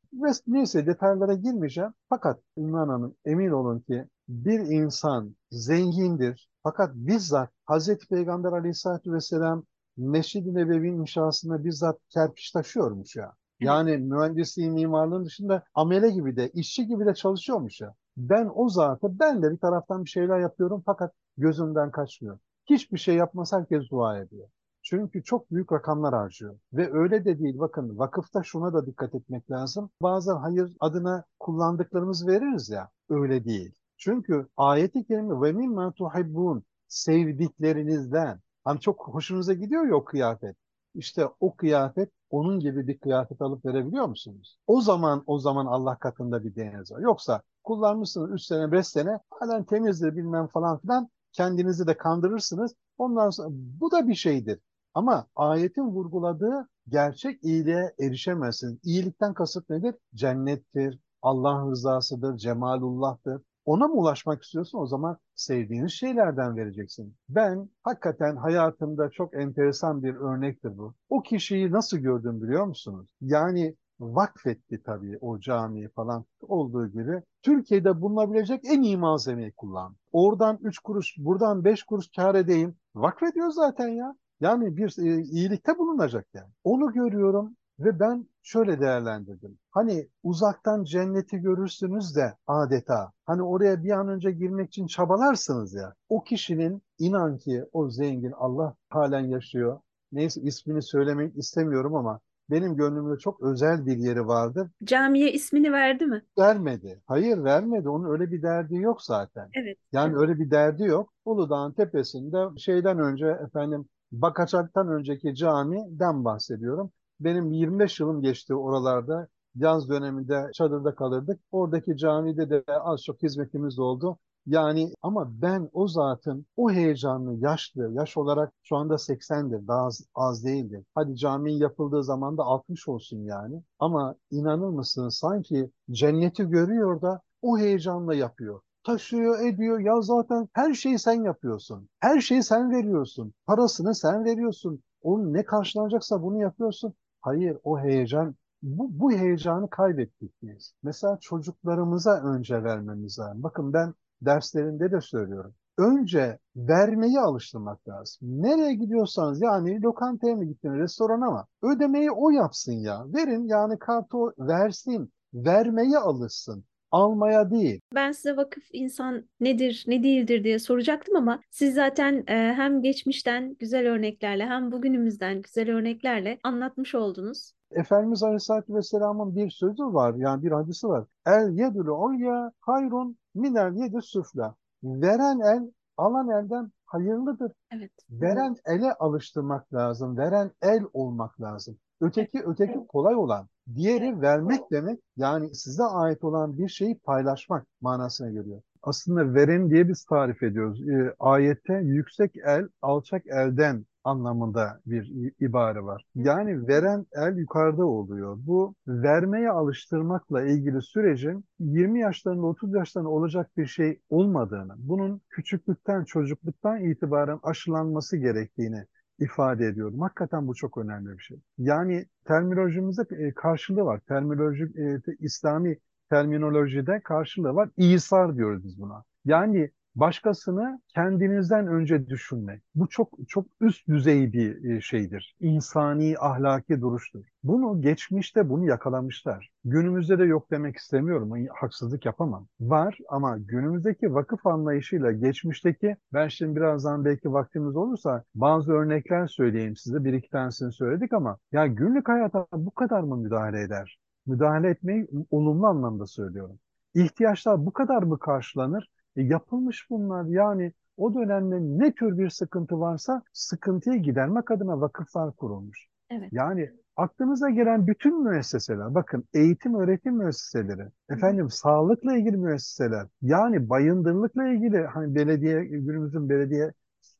Neyse detaylara girmeyeceğim. Fakat Ümran Hanım emin olun ki bir insan zengindir. Fakat bizzat Hazreti Peygamber Aleyhisselatü Vesselam Mescid-i Nebevi'nin inşasında bizzat kerpiç taşıyormuş ya. Yani mühendisliğin, mimarlığın dışında amele gibi de, işçi gibi de çalışıyormuş ya. Ben o zatı, ben de bir taraftan bir şeyler yapıyorum fakat gözümden kaçmıyor. Hiçbir şey yapmaz herkes dua ediyor. Çünkü çok büyük rakamlar harcıyor. Ve öyle de değil. Bakın vakıfta şuna da dikkat etmek lazım. Bazen hayır adına kullandıklarımız veririz ya. Öyle değil. Çünkü ayeti kerime ve mimma tuhibbun sevdiklerinizden. Hani çok hoşunuza gidiyor ya o kıyafet. İşte o kıyafet onun gibi bir kıyafet alıp verebiliyor musunuz? O zaman o zaman Allah katında bir değeriniz var. Yoksa kullanmışsınız 3 sene 5 sene halen temizdir bilmem falan filan kendinizi de kandırırsınız. Ondan sonra bu da bir şeydir. Ama ayetin vurguladığı gerçek iyiliğe erişemezsiniz. İyilikten kasıt nedir? Cennettir, Allah rızasıdır, cemalullah'tır. Ona mı ulaşmak istiyorsun o zaman sevdiğiniz şeylerden vereceksin. Ben hakikaten hayatımda çok enteresan bir örnektir bu. O kişiyi nasıl gördüm biliyor musunuz? Yani vakfetti tabii o camiyi falan olduğu gibi. Türkiye'de bulunabilecek en iyi malzemeyi kullan. Oradan 3 kuruş, buradan 5 kuruş kar edeyim. Vakfediyor zaten ya. Yani bir e, iyilikte bulunacak yani. Onu görüyorum ve ben şöyle değerlendirdim. Hani uzaktan cenneti görürsünüz de adeta. Hani oraya bir an önce girmek için çabalarsınız ya. O kişinin inan ki o zengin Allah halen yaşıyor. Neyse ismini söylemek istemiyorum ama benim gönlümde çok özel bir yeri vardır. Camiye ismini verdi mi? Vermedi. Hayır vermedi. Onun öyle bir derdi yok zaten. Evet. Yani evet. öyle bir derdi yok. Uludağ'ın tepesinde şeyden önce efendim Bakaçak'tan önceki camiden bahsediyorum. Benim 25 yılım geçti oralarda. Yaz döneminde çadırda kalırdık. Oradaki camide de az çok hizmetimiz oldu. Yani ama ben o zatın o heyecanlı yaşlı, yaş olarak şu anda 80'dir daha az, az değildir. Hadi caminin yapıldığı zaman da 60 olsun yani. Ama inanır mısın sanki cenneti görüyor da o heyecanla yapıyor taşıyor, ediyor. Ya zaten her şeyi sen yapıyorsun. Her şeyi sen veriyorsun. Parasını sen veriyorsun. Onun ne karşılanacaksa bunu yapıyorsun. Hayır, o heyecan bu, bu heyecanı kaybettik biz. Mesela çocuklarımıza önce vermemiz lazım. Bakın ben derslerinde de söylüyorum. Önce vermeyi alıştırmak lazım. Nereye gidiyorsanız yani lokantaya mı gittin, restorana mı? Ödemeyi o yapsın ya. Verin yani kartı o versin. Vermeye alışsın almaya değil. Ben size vakıf insan nedir, ne değildir diye soracaktım ama siz zaten e, hem geçmişten güzel örneklerle hem bugünümüzden güzel örneklerle anlatmış oldunuz. Efendimiz Aleyhisselatü Vesselam'ın bir sözü var, yani bir hadisi var. El yedülü olya hayrun minel yedü süfla. Veren el, alan elden hayırlıdır. Evet. Veren ele alıştırmak lazım. Veren el olmak lazım. Öteki öteki kolay olan. Diğeri vermek demek yani size ait olan bir şeyi paylaşmak manasına geliyor. Aslında veren diye biz tarif ediyoruz. E, ayette yüksek el, alçak elden anlamında bir ibare var. Yani veren el yukarıda oluyor. Bu vermeye alıştırmakla ilgili sürecin 20 yaşlarında 30 yaşlarında olacak bir şey olmadığını, bunun küçüklükten, çocukluktan itibaren aşılanması gerektiğini ifade ediyorum. Hakikaten bu çok önemli bir şey. Yani terminolojimizde e, karşılığı var. Terminoloji, e, İslami terminolojide karşılığı var. İsar diyoruz biz buna. Yani başkasını kendinizden önce düşünmek. Bu çok çok üst düzey bir e, şeydir. İnsani, ahlaki duruştur. Bunu geçmişte bunu yakalamışlar. Günümüzde de yok demek istemiyorum. Haksızlık yapamam. Var ama günümüzdeki vakıf anlayışıyla geçmişteki ben şimdi birazdan belki vaktimiz olursa bazı örnekler söyleyeyim size. Bir iki tanesini söyledik ama ya günlük hayata bu kadar mı müdahale eder? Müdahale etmeyi olumlu anlamda söylüyorum. İhtiyaçlar bu kadar mı karşılanır? E, yapılmış bunlar. Yani o dönemde ne tür bir sıkıntı varsa sıkıntıyı gidermek adına vakıflar kurulmuş. Evet. Yani aklınıza gelen bütün müesseseler, bakın eğitim öğretim müesseseleri, efendim sağlıkla ilgili müesseseler, yani bayındırlıkla ilgili hani belediye, günümüzün belediye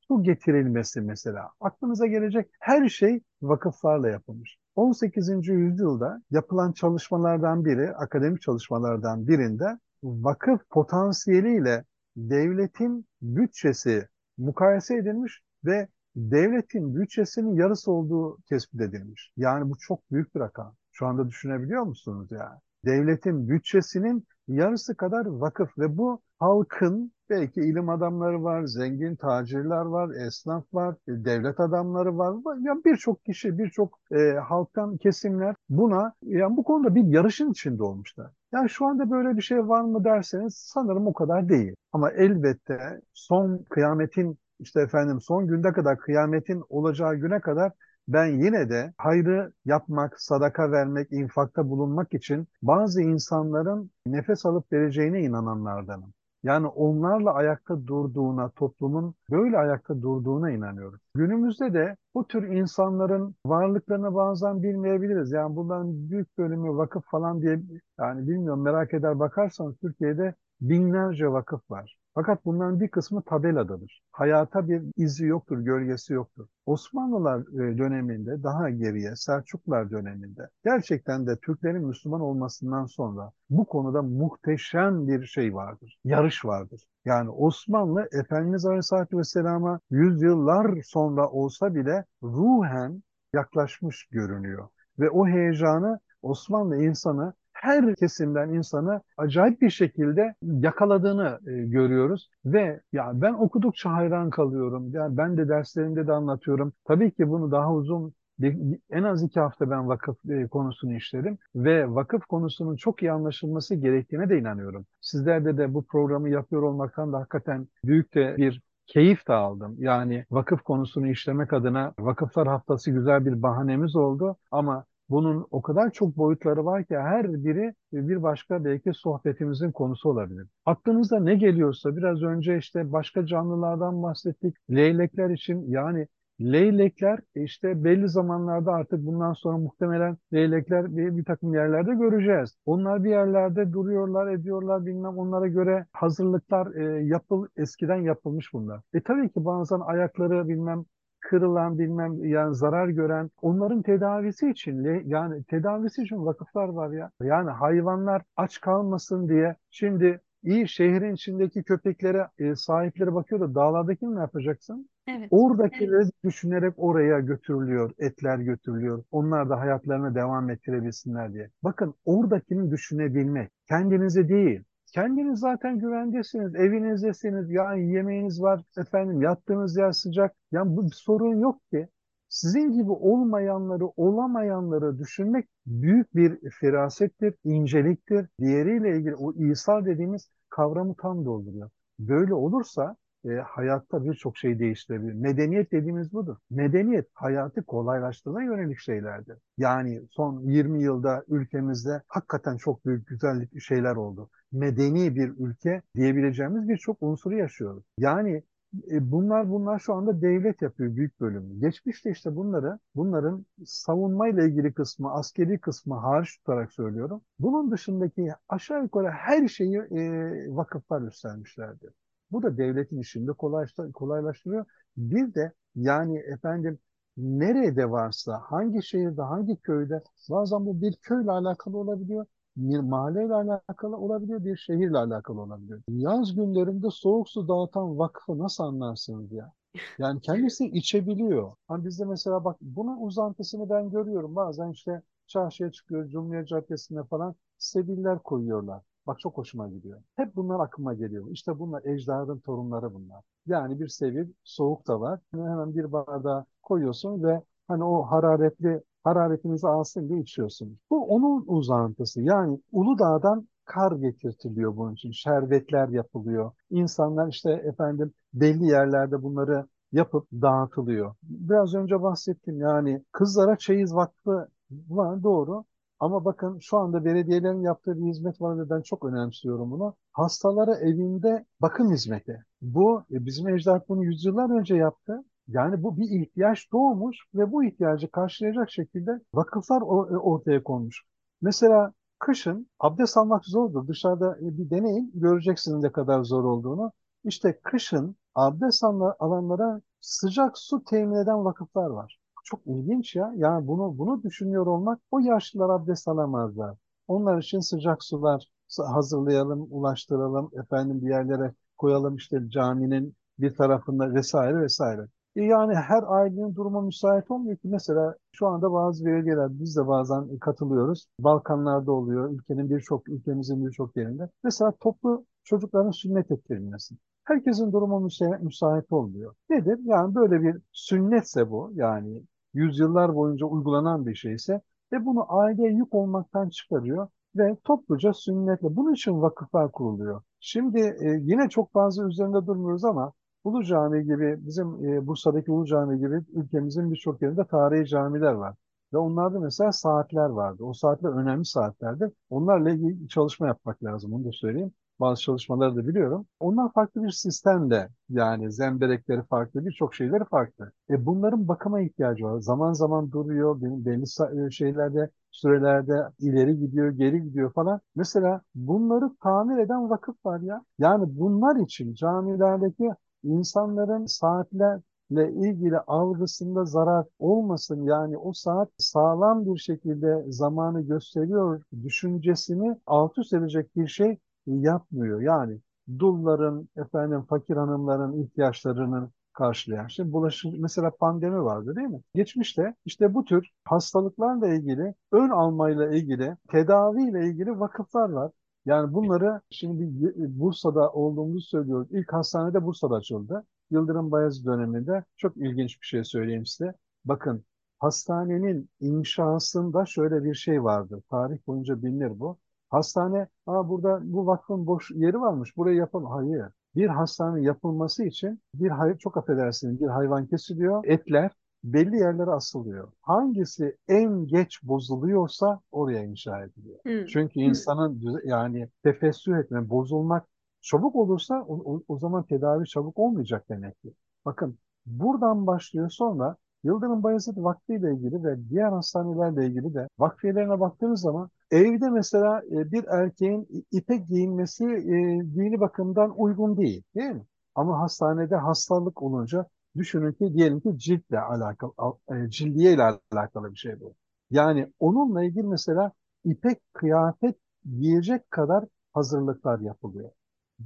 su getirilmesi mesela. Aklınıza gelecek her şey vakıflarla yapılmış. 18. yüzyılda yapılan çalışmalardan biri, akademik çalışmalardan birinde vakıf potansiyeliyle devletin bütçesi mukayese edilmiş ve devletin bütçesinin yarısı olduğu tespit edilmiş. Yani bu çok büyük bir rakam. Şu anda düşünebiliyor musunuz yani? Devletin bütçesinin yarısı kadar vakıf ve bu halkın belki ilim adamları var, zengin tacirler var, esnaf var, devlet adamları var. Yani birçok kişi, birçok e, halktan kesimler buna yani bu konuda bir yarışın içinde olmuşlar. Yani şu anda böyle bir şey var mı derseniz sanırım o kadar değil. Ama elbette son kıyametin işte efendim son günde kadar kıyametin olacağı güne kadar ben yine de hayrı yapmak, sadaka vermek, infakta bulunmak için bazı insanların nefes alıp vereceğine inananlardanım. Yani onlarla ayakta durduğuna, toplumun böyle ayakta durduğuna inanıyorum. Günümüzde de bu tür insanların varlıklarını bazen bilmeyebiliriz. Yani bundan büyük bölümü vakıf falan diye yani bilmiyorum merak eder bakarsanız Türkiye'de binlerce vakıf var. Fakat bunların bir kısmı tabeladadır. Hayata bir izi yoktur, gölgesi yoktur. Osmanlılar e, döneminde daha geriye, Selçuklular döneminde gerçekten de Türklerin Müslüman olmasından sonra bu konuda muhteşem bir şey vardır. Yarış vardır. Yani Osmanlı Efendimiz Aleyhisselatü Vesselam'a yüzyıllar sonra olsa bile ruhen yaklaşmış görünüyor. Ve o heyecanı Osmanlı insanı her kesimden insanı acayip bir şekilde yakaladığını e, görüyoruz ve ya ben okudukça hayran kalıyorum. Yani ben de derslerimde de anlatıyorum. Tabii ki bunu daha uzun en az iki hafta ben vakıf e, konusunu işledim ve vakıf konusunun çok iyi anlaşılması gerektiğine de inanıyorum. Sizlerde de bu programı yapıyor olmaktan da hakikaten büyük de bir keyif de aldım. Yani vakıf konusunu işlemek adına Vakıflar Haftası güzel bir bahanemiz oldu ama bunun o kadar çok boyutları var ki her biri bir başka belki sohbetimizin konusu olabilir. Aklınıza ne geliyorsa biraz önce işte başka canlılardan bahsettik. Leylekler için yani leylekler işte belli zamanlarda artık bundan sonra muhtemelen leylekler bir, bir takım yerlerde göreceğiz. Onlar bir yerlerde duruyorlar, ediyorlar bilmem onlara göre hazırlıklar e, yapıl eskiden yapılmış bunlar. E tabii ki bazen ayakları bilmem kırılan bilmem yani zarar gören onların tedavisi için yani tedavisi için vakıflar var ya. Yani hayvanlar aç kalmasın diye şimdi iyi şehrin içindeki köpeklere e, sahipleri bakıyor da dağlardaki ne yapacaksın? Evet. Oradakileri evet. düşünerek oraya götürülüyor, etler götürülüyor. Onlar da hayatlarına devam ettirebilsinler diye. Bakın oradakini düşünebilmek, kendinize değil, Kendiniz zaten güvendesiniz, evinizdesiniz, yani yemeğiniz var, efendim yattığınız yer sıcak. Yani bu bir sorun yok ki. Sizin gibi olmayanları, olamayanları düşünmek büyük bir ferasettir, inceliktir. Diğeriyle ilgili o İsa dediğimiz kavramı tam dolduruyor. Böyle olursa e, hayatta birçok şey değiştirebilir. Medeniyet dediğimiz budur. Medeniyet hayatı kolaylaştırma yönelik şeylerdir. Yani son 20 yılda ülkemizde hakikaten çok büyük güzellik şeyler oldu. Medeni bir ülke diyebileceğimiz birçok unsuru yaşıyoruz. Yani e, bunlar bunlar şu anda devlet yapıyor büyük bölümü. Geçmişte işte bunları bunların savunmayla ilgili kısmı, askeri kısmı hariç tutarak söylüyorum. Bunun dışındaki aşağı yukarı her şeyi e, vakıflar üstlenmişlerdir. Bu da devletin işini de kolaylaştırıyor. Bir de yani efendim nerede varsa, hangi şehirde, hangi köyde bazen bu bir köyle alakalı olabiliyor, bir mahalleyle alakalı olabiliyor, bir şehirle alakalı olabiliyor. Yaz günlerinde soğuk su dağıtan vakfı nasıl anlarsınız ya? Yani kendisi içebiliyor. Hani bizde mesela bak bunun uzantısını ben görüyorum. Bazen işte çarşıya çıkıyor, Cumhuriyet Caddesi'ne falan sebiller koyuyorlar. Bak çok hoşuma gidiyor. Hep bunlar aklıma geliyor. İşte bunlar ecdadın torunları bunlar. Yani bir seviye soğuk da var. Hemen bir bardağa koyuyorsun ve hani o hararetli hararetinizi alsın diye içiyorsun. Bu onun uzantısı. Yani Uludağ'dan kar getirtiliyor bunun için. Şerbetler yapılıyor. İnsanlar işte efendim belli yerlerde bunları yapıp dağıtılıyor. Biraz önce bahsettim yani kızlara çeyiz vakfı var doğru. Ama bakın şu anda belediyelerin yaptığı bir hizmet var ve ben çok önemsiyorum bunu. Hastalara evinde bakım hizmeti. Bu e, bizim ecdat bunu yüzyıllar önce yaptı. Yani bu bir ihtiyaç doğmuş ve bu ihtiyacı karşılayacak şekilde vakıflar e, ortaya konmuş. Mesela kışın abdest almak zordur. Dışarıda e, bir deneyin göreceksiniz ne kadar zor olduğunu. İşte kışın abdest alanlara sıcak su temin eden vakıflar var çok ilginç ya. Yani bunu bunu düşünüyor olmak o yaşlılar abdest alamazlar. Onlar için sıcak sular hazırlayalım, ulaştıralım, efendim bir yerlere koyalım işte caminin bir tarafında vesaire vesaire. E yani her ailenin durumu müsait olmuyor ki. Mesela şu anda bazı belediyeler, biz de bazen katılıyoruz. Balkanlarda oluyor, ülkenin birçok, ülkemizin birçok yerinde. Mesela toplu çocukların sünnet ettirilmesi. Herkesin durumu müsait, müsait olmuyor. Nedir? Yani böyle bir sünnetse bu, yani yüzyıllar boyunca uygulanan bir şeyse ve bunu aileye yük olmaktan çıkarıyor ve topluca sünnetle. Bunun için vakıflar kuruluyor. Şimdi e, yine çok fazla üzerinde durmuyoruz ama Ulu Cami gibi bizim e, Bursa'daki Ulu Cami gibi ülkemizin birçok yerinde tarihi camiler var. Ve onlarda mesela saatler vardı. O saatler önemli saatlerdir. Onlarla ilgili çalışma yapmak lazım. Onu da söyleyeyim. Bazı çalışmaları da biliyorum. Onlar farklı bir sistemde yani zemberekleri farklı, birçok şeyleri farklı. E bunların bakıma ihtiyacı var. Zaman zaman duruyor, belli e, şeylerde, sürelerde ileri gidiyor, geri gidiyor falan. Mesela bunları tamir eden vakıf var ya. Yani bunlar için camilerdeki insanların saatlerle ilgili algısında zarar olmasın yani o saat sağlam bir şekilde zamanı gösteriyor düşüncesini alt üst edecek bir şey yapmıyor. Yani dulların, efendim fakir hanımların ihtiyaçlarının karşılayan. Şimdi bulaşıcı mesela pandemi vardı değil mi? Geçmişte işte bu tür hastalıklarla ilgili, ön almayla ilgili, tedaviyle ilgili vakıflar var. Yani bunları şimdi Bursa'da olduğumuzu söylüyoruz. İlk hastanede Bursa'da açıldı. Yıldırım Bayezid döneminde çok ilginç bir şey söyleyeyim size. Bakın hastanenin inşasında şöyle bir şey vardı. Tarih boyunca bilinir bu. Hastane, Aa, burada bu vakfın boş yeri varmış, burayı yapalım. Hayır. Bir hastane yapılması için bir hayır çok affedersiniz bir hayvan kesiliyor, etler belli yerlere asılıyor. Hangisi en geç bozuluyorsa oraya inşa ediliyor. Hmm. Çünkü insanın yani tefessü etme, bozulmak çabuk olursa o, o zaman tedavi çabuk olmayacak demek ki. Bakın buradan başlıyor sonra Yıldırım Bayezid Vakfı ile ilgili ve diğer hastanelerle ilgili de vakfiyelerine baktığınız zaman evde mesela e, bir erkeğin ipek giyinmesi e, dini bakımdan uygun değil, değil mi? Ama hastanede hastalık olunca düşünün ki diyelim ki ciltle alakalı, e, cildiye ile alakalı bir şey bu. Yani onunla ilgili mesela ipek kıyafet giyecek kadar hazırlıklar yapılıyor.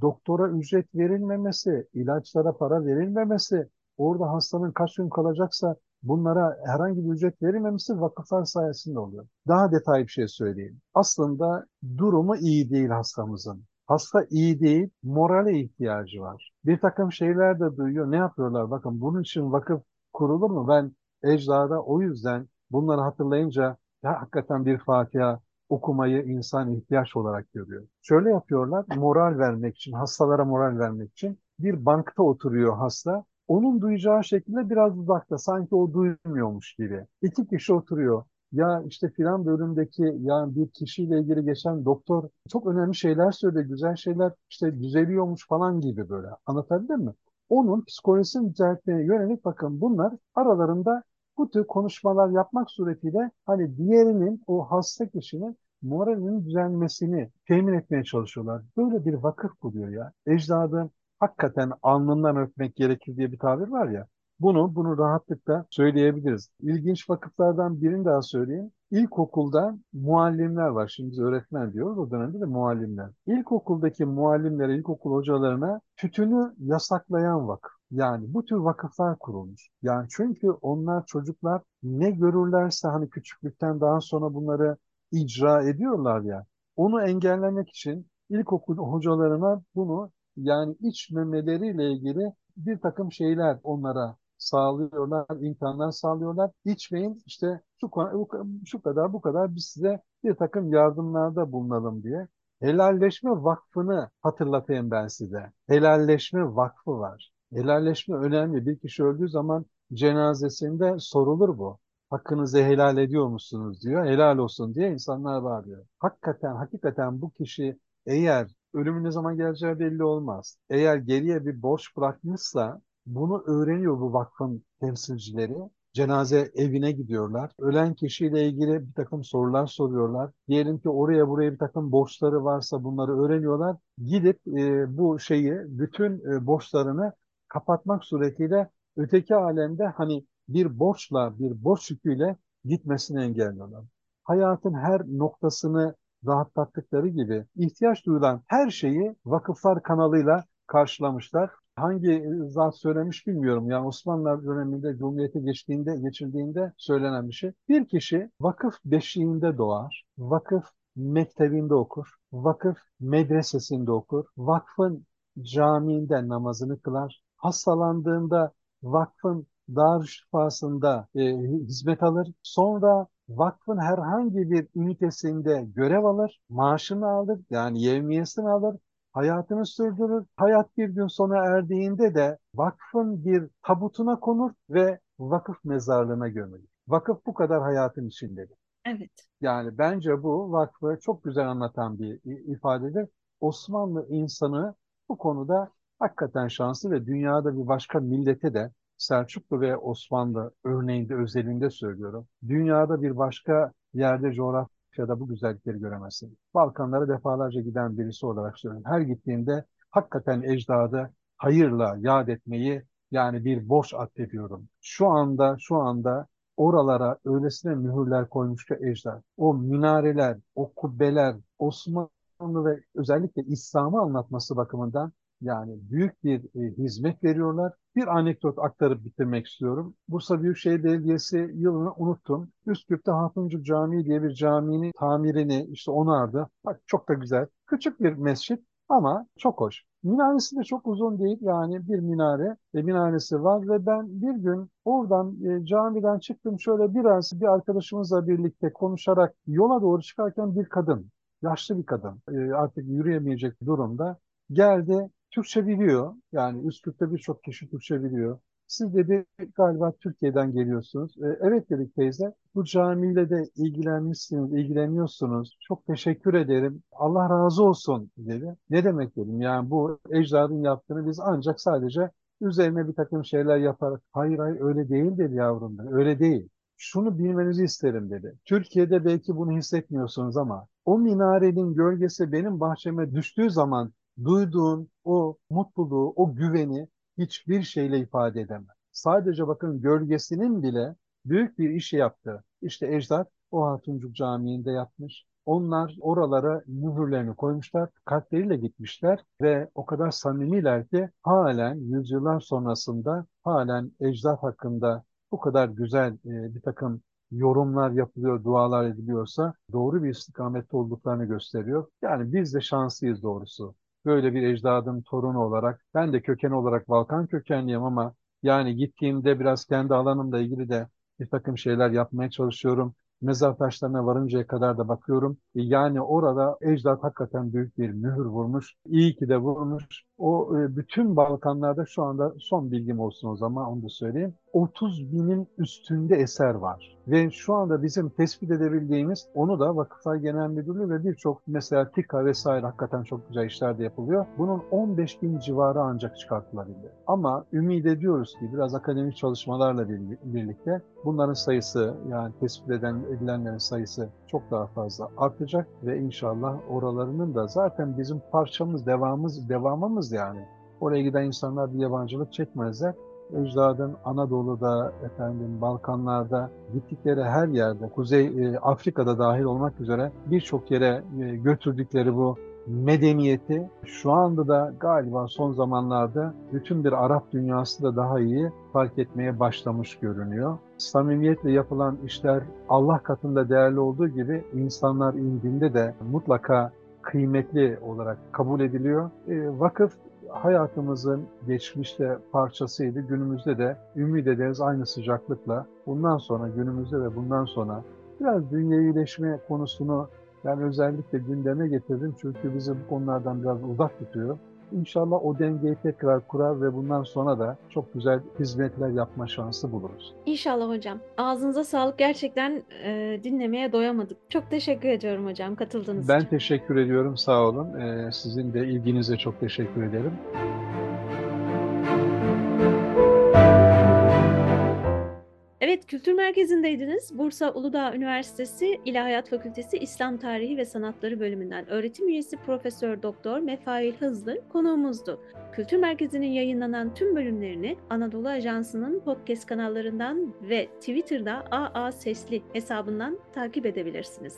Doktora ücret verilmemesi, ilaçlara para verilmemesi, orada hastanın kaç gün kalacaksa bunlara herhangi bir ücret verilmemesi vakıflar sayesinde oluyor. Daha detaylı bir şey söyleyeyim. Aslında durumu iyi değil hastamızın. Hasta iyi değil, morale ihtiyacı var. Bir takım şeyler de duyuyor. Ne yapıyorlar? Bakın bunun için vakıf kurulur mu? Ben ecdada o yüzden bunları hatırlayınca ya hakikaten bir Fatiha okumayı insan ihtiyaç olarak görüyor. Şöyle yapıyorlar, moral vermek için, hastalara moral vermek için bir bankta oturuyor hasta onun duyacağı şekilde biraz uzakta sanki o duymuyormuş gibi. İki kişi oturuyor. Ya işte filan bölümdeki yani bir kişiyle ilgili geçen doktor çok önemli şeyler söyledi, güzel şeyler işte düzeliyormuş falan gibi böyle. Anlatabildim mi? Onun psikolojisini düzeltmeye yönelik bakın bunlar aralarında bu tür konuşmalar yapmak suretiyle hani diğerinin o hasta kişinin moralinin düzelmesini temin etmeye çalışıyorlar. Böyle bir vakıf buluyor ya. Ecdadım hakikaten alnından öpmek gerekir diye bir tabir var ya. Bunu bunu rahatlıkla söyleyebiliriz. İlginç vakıflardan birini daha söyleyeyim. İlkokulda muallimler var. Şimdi biz öğretmen diyoruz. O dönemde de muallimler. İlkokuldaki muallimlere, ilkokul hocalarına tütünü yasaklayan vakıf. Yani bu tür vakıflar kurulmuş. Yani çünkü onlar çocuklar ne görürlerse hani küçüklükten daha sonra bunları icra ediyorlar ya. Onu engellemek için ilkokul hocalarına bunu yani içmemeleriyle ilgili bir takım şeyler onlara sağlıyorlar, imkanlar sağlıyorlar. İçmeyin işte şu, şu kadar bu kadar biz size bir takım yardımlarda bulunalım diye. Helalleşme Vakfı'nı hatırlatayım ben size. Helalleşme Vakfı var. Helalleşme önemli. Bir kişi öldüğü zaman cenazesinde sorulur bu. Hakkınızı helal ediyor musunuz diyor. Helal olsun diye insanlar bağırıyor. Hakikaten, hakikaten bu kişi eğer ölümün ne zaman geleceği belli olmaz. Eğer geriye bir borç bırakmışsa bunu öğreniyor bu vakfın temsilcileri. Cenaze evine gidiyorlar. Ölen kişiyle ilgili bir takım sorular soruyorlar. Diyelim ki oraya buraya bir takım borçları varsa bunları öğreniyorlar. Gidip e, bu şeyi, bütün e, borçlarını kapatmak suretiyle öteki alemde hani bir borçla, bir borç yüküyle gitmesini engelliyorlar. Hayatın her noktasını rahatlattıkları gibi ihtiyaç duyulan her şeyi vakıflar kanalıyla karşılamışlar. Hangi zat söylemiş bilmiyorum. Yani Osmanlı döneminde Cumhuriyete geçtiğinde, geçirdiğinde söylenen bir şey. Bir kişi vakıf beşiğinde doğar, vakıf mektebinde okur, vakıf medresesinde okur, vakfın camiinde namazını kılar, hastalandığında vakfın Darüşşifası'nda e, hizmet alır. Sonra vakfın herhangi bir ünitesinde görev alır, maaşını alır, yani yevmiyesini alır, hayatını sürdürür. Hayat bir gün sona erdiğinde de vakfın bir tabutuna konur ve vakıf mezarlığına gömülür. Vakıf bu kadar hayatın içindedir. Evet. Yani bence bu vakfı çok güzel anlatan bir ifadedir. Osmanlı insanı bu konuda hakikaten şanslı ve dünyada bir başka millete de Selçuklu ve Osmanlı örneğinde özelinde söylüyorum. Dünyada bir başka yerde coğrafyada bu güzellikleri göremezsin. Balkanlara defalarca giden birisi olarak söylüyorum. Her gittiğimde hakikaten ecdadı hayırla yad etmeyi yani bir borç atfediyorum. Şu anda şu anda oralara öylesine mühürler koymuş ki ecdad. O minareler, o kubbeler, Osmanlı ve özellikle İslam'ı anlatması bakımından yani büyük bir e, hizmet veriyorlar. Bir anekdot aktarıp bitirmek istiyorum. Bursa Büyükşehir Belediyesi yılını unuttum. Üsküp'te Hatuncu Camii diye bir caminin tamirini işte onardı. Bak çok da güzel. Küçük bir mescit ama çok hoş. Minaresi de çok uzun değil yani bir minare ve minaresi var ve ben bir gün oradan e, camiden çıktım şöyle biraz bir arkadaşımızla birlikte konuşarak yola doğru çıkarken bir kadın, yaşlı bir kadın e, artık yürüyemeyecek durumda geldi Türkçe biliyor. Yani Üsküp'te birçok kişi Türkçe biliyor. Siz dedi galiba Türkiye'den geliyorsunuz. E, evet dedik teyze. Bu camiyle de ilgilenmişsiniz, ilgileniyorsunuz. Çok teşekkür ederim. Allah razı olsun dedi. Ne demek dedim. Yani bu ecdadın yaptığını biz ancak sadece üzerine bir takım şeyler yaparak. Hayır hayır öyle değil dedi yavrum. Öyle değil. Şunu bilmenizi isterim dedi. Türkiye'de belki bunu hissetmiyorsunuz ama o minarenin gölgesi benim bahçeme düştüğü zaman duyduğun o mutluluğu, o güveni hiçbir şeyle ifade edemez. Sadece bakın gölgesinin bile büyük bir işi yaptı. İşte Ecdat o Hatuncuk Camii'nde yapmış. Onlar oralara mühürlerini koymuşlar, kalpleriyle gitmişler ve o kadar samimiler ki halen yüzyıllar sonrasında halen ecdat hakkında bu kadar güzel e, bir takım yorumlar yapılıyor, dualar ediliyorsa doğru bir istikamette olduklarını gösteriyor. Yani biz de şanslıyız doğrusu böyle bir ecdadın torunu olarak. Ben de köken olarak Balkan kökenliyim ama yani gittiğimde biraz kendi alanımla ilgili de bir takım şeyler yapmaya çalışıyorum. Mezar taşlarına varıncaya kadar da bakıyorum. Yani orada ecdat hakikaten büyük bir mühür vurmuş. İyi ki de vurmuş. O e, bütün Balkanlarda şu anda son bilgim olsun o zaman onu da söyleyeyim. 30 binin üstünde eser var. Ve şu anda bizim tespit edebildiğimiz onu da Vakıflar Genel Müdürlüğü ve birçok mesela TİKA vesaire hakikaten çok güzel işler de yapılıyor. Bunun 15 bin civarı ancak çıkartılabilir. Ama ümit ediyoruz ki biraz akademik çalışmalarla birlikte bunların sayısı yani tespit eden, edilenlerin sayısı çok daha fazla artacak ve inşallah oralarının da zaten bizim parçamız, devamımız, devamımız yani. Oraya giden insanlar bir yabancılık çekmezler ecdadın Anadolu'da, efendim Balkanlar'da gittikleri her yerde, Kuzey e, Afrika'da dahil olmak üzere birçok yere e, götürdükleri bu medeniyeti şu anda da galiba son zamanlarda bütün bir Arap dünyası da daha iyi fark etmeye başlamış görünüyor. Samimiyetle yapılan işler Allah katında değerli olduğu gibi insanlar indiğinde de mutlaka kıymetli olarak kabul ediliyor. E, vakıf hayatımızın geçmişte parçasıydı. Günümüzde de ümit ederiz aynı sıcaklıkla. Bundan sonra günümüzde ve bundan sonra biraz dünyevileşme konusunu ben özellikle gündeme getirdim. Çünkü bizi bu konulardan biraz uzak tutuyor. İnşallah o dengeyi tekrar kurar ve bundan sonra da çok güzel hizmetler yapma şansı buluruz. İnşallah hocam. Ağzınıza sağlık. Gerçekten e, dinlemeye doyamadık. Çok teşekkür ediyorum hocam katıldığınız ben için. Ben teşekkür ediyorum. Sağ olun. E, sizin de ilginize çok teşekkür ederim. Evet, Kültür Merkezi'ndeydiniz. Bursa Uludağ Üniversitesi İlahiyat Fakültesi İslam Tarihi ve Sanatları bölümünden öğretim üyesi Profesör Doktor Mefail Hızlı konuğumuzdu. Kültür Merkezi'nin yayınlanan tüm bölümlerini Anadolu Ajansı'nın podcast kanallarından ve Twitter'da AA Sesli hesabından takip edebilirsiniz.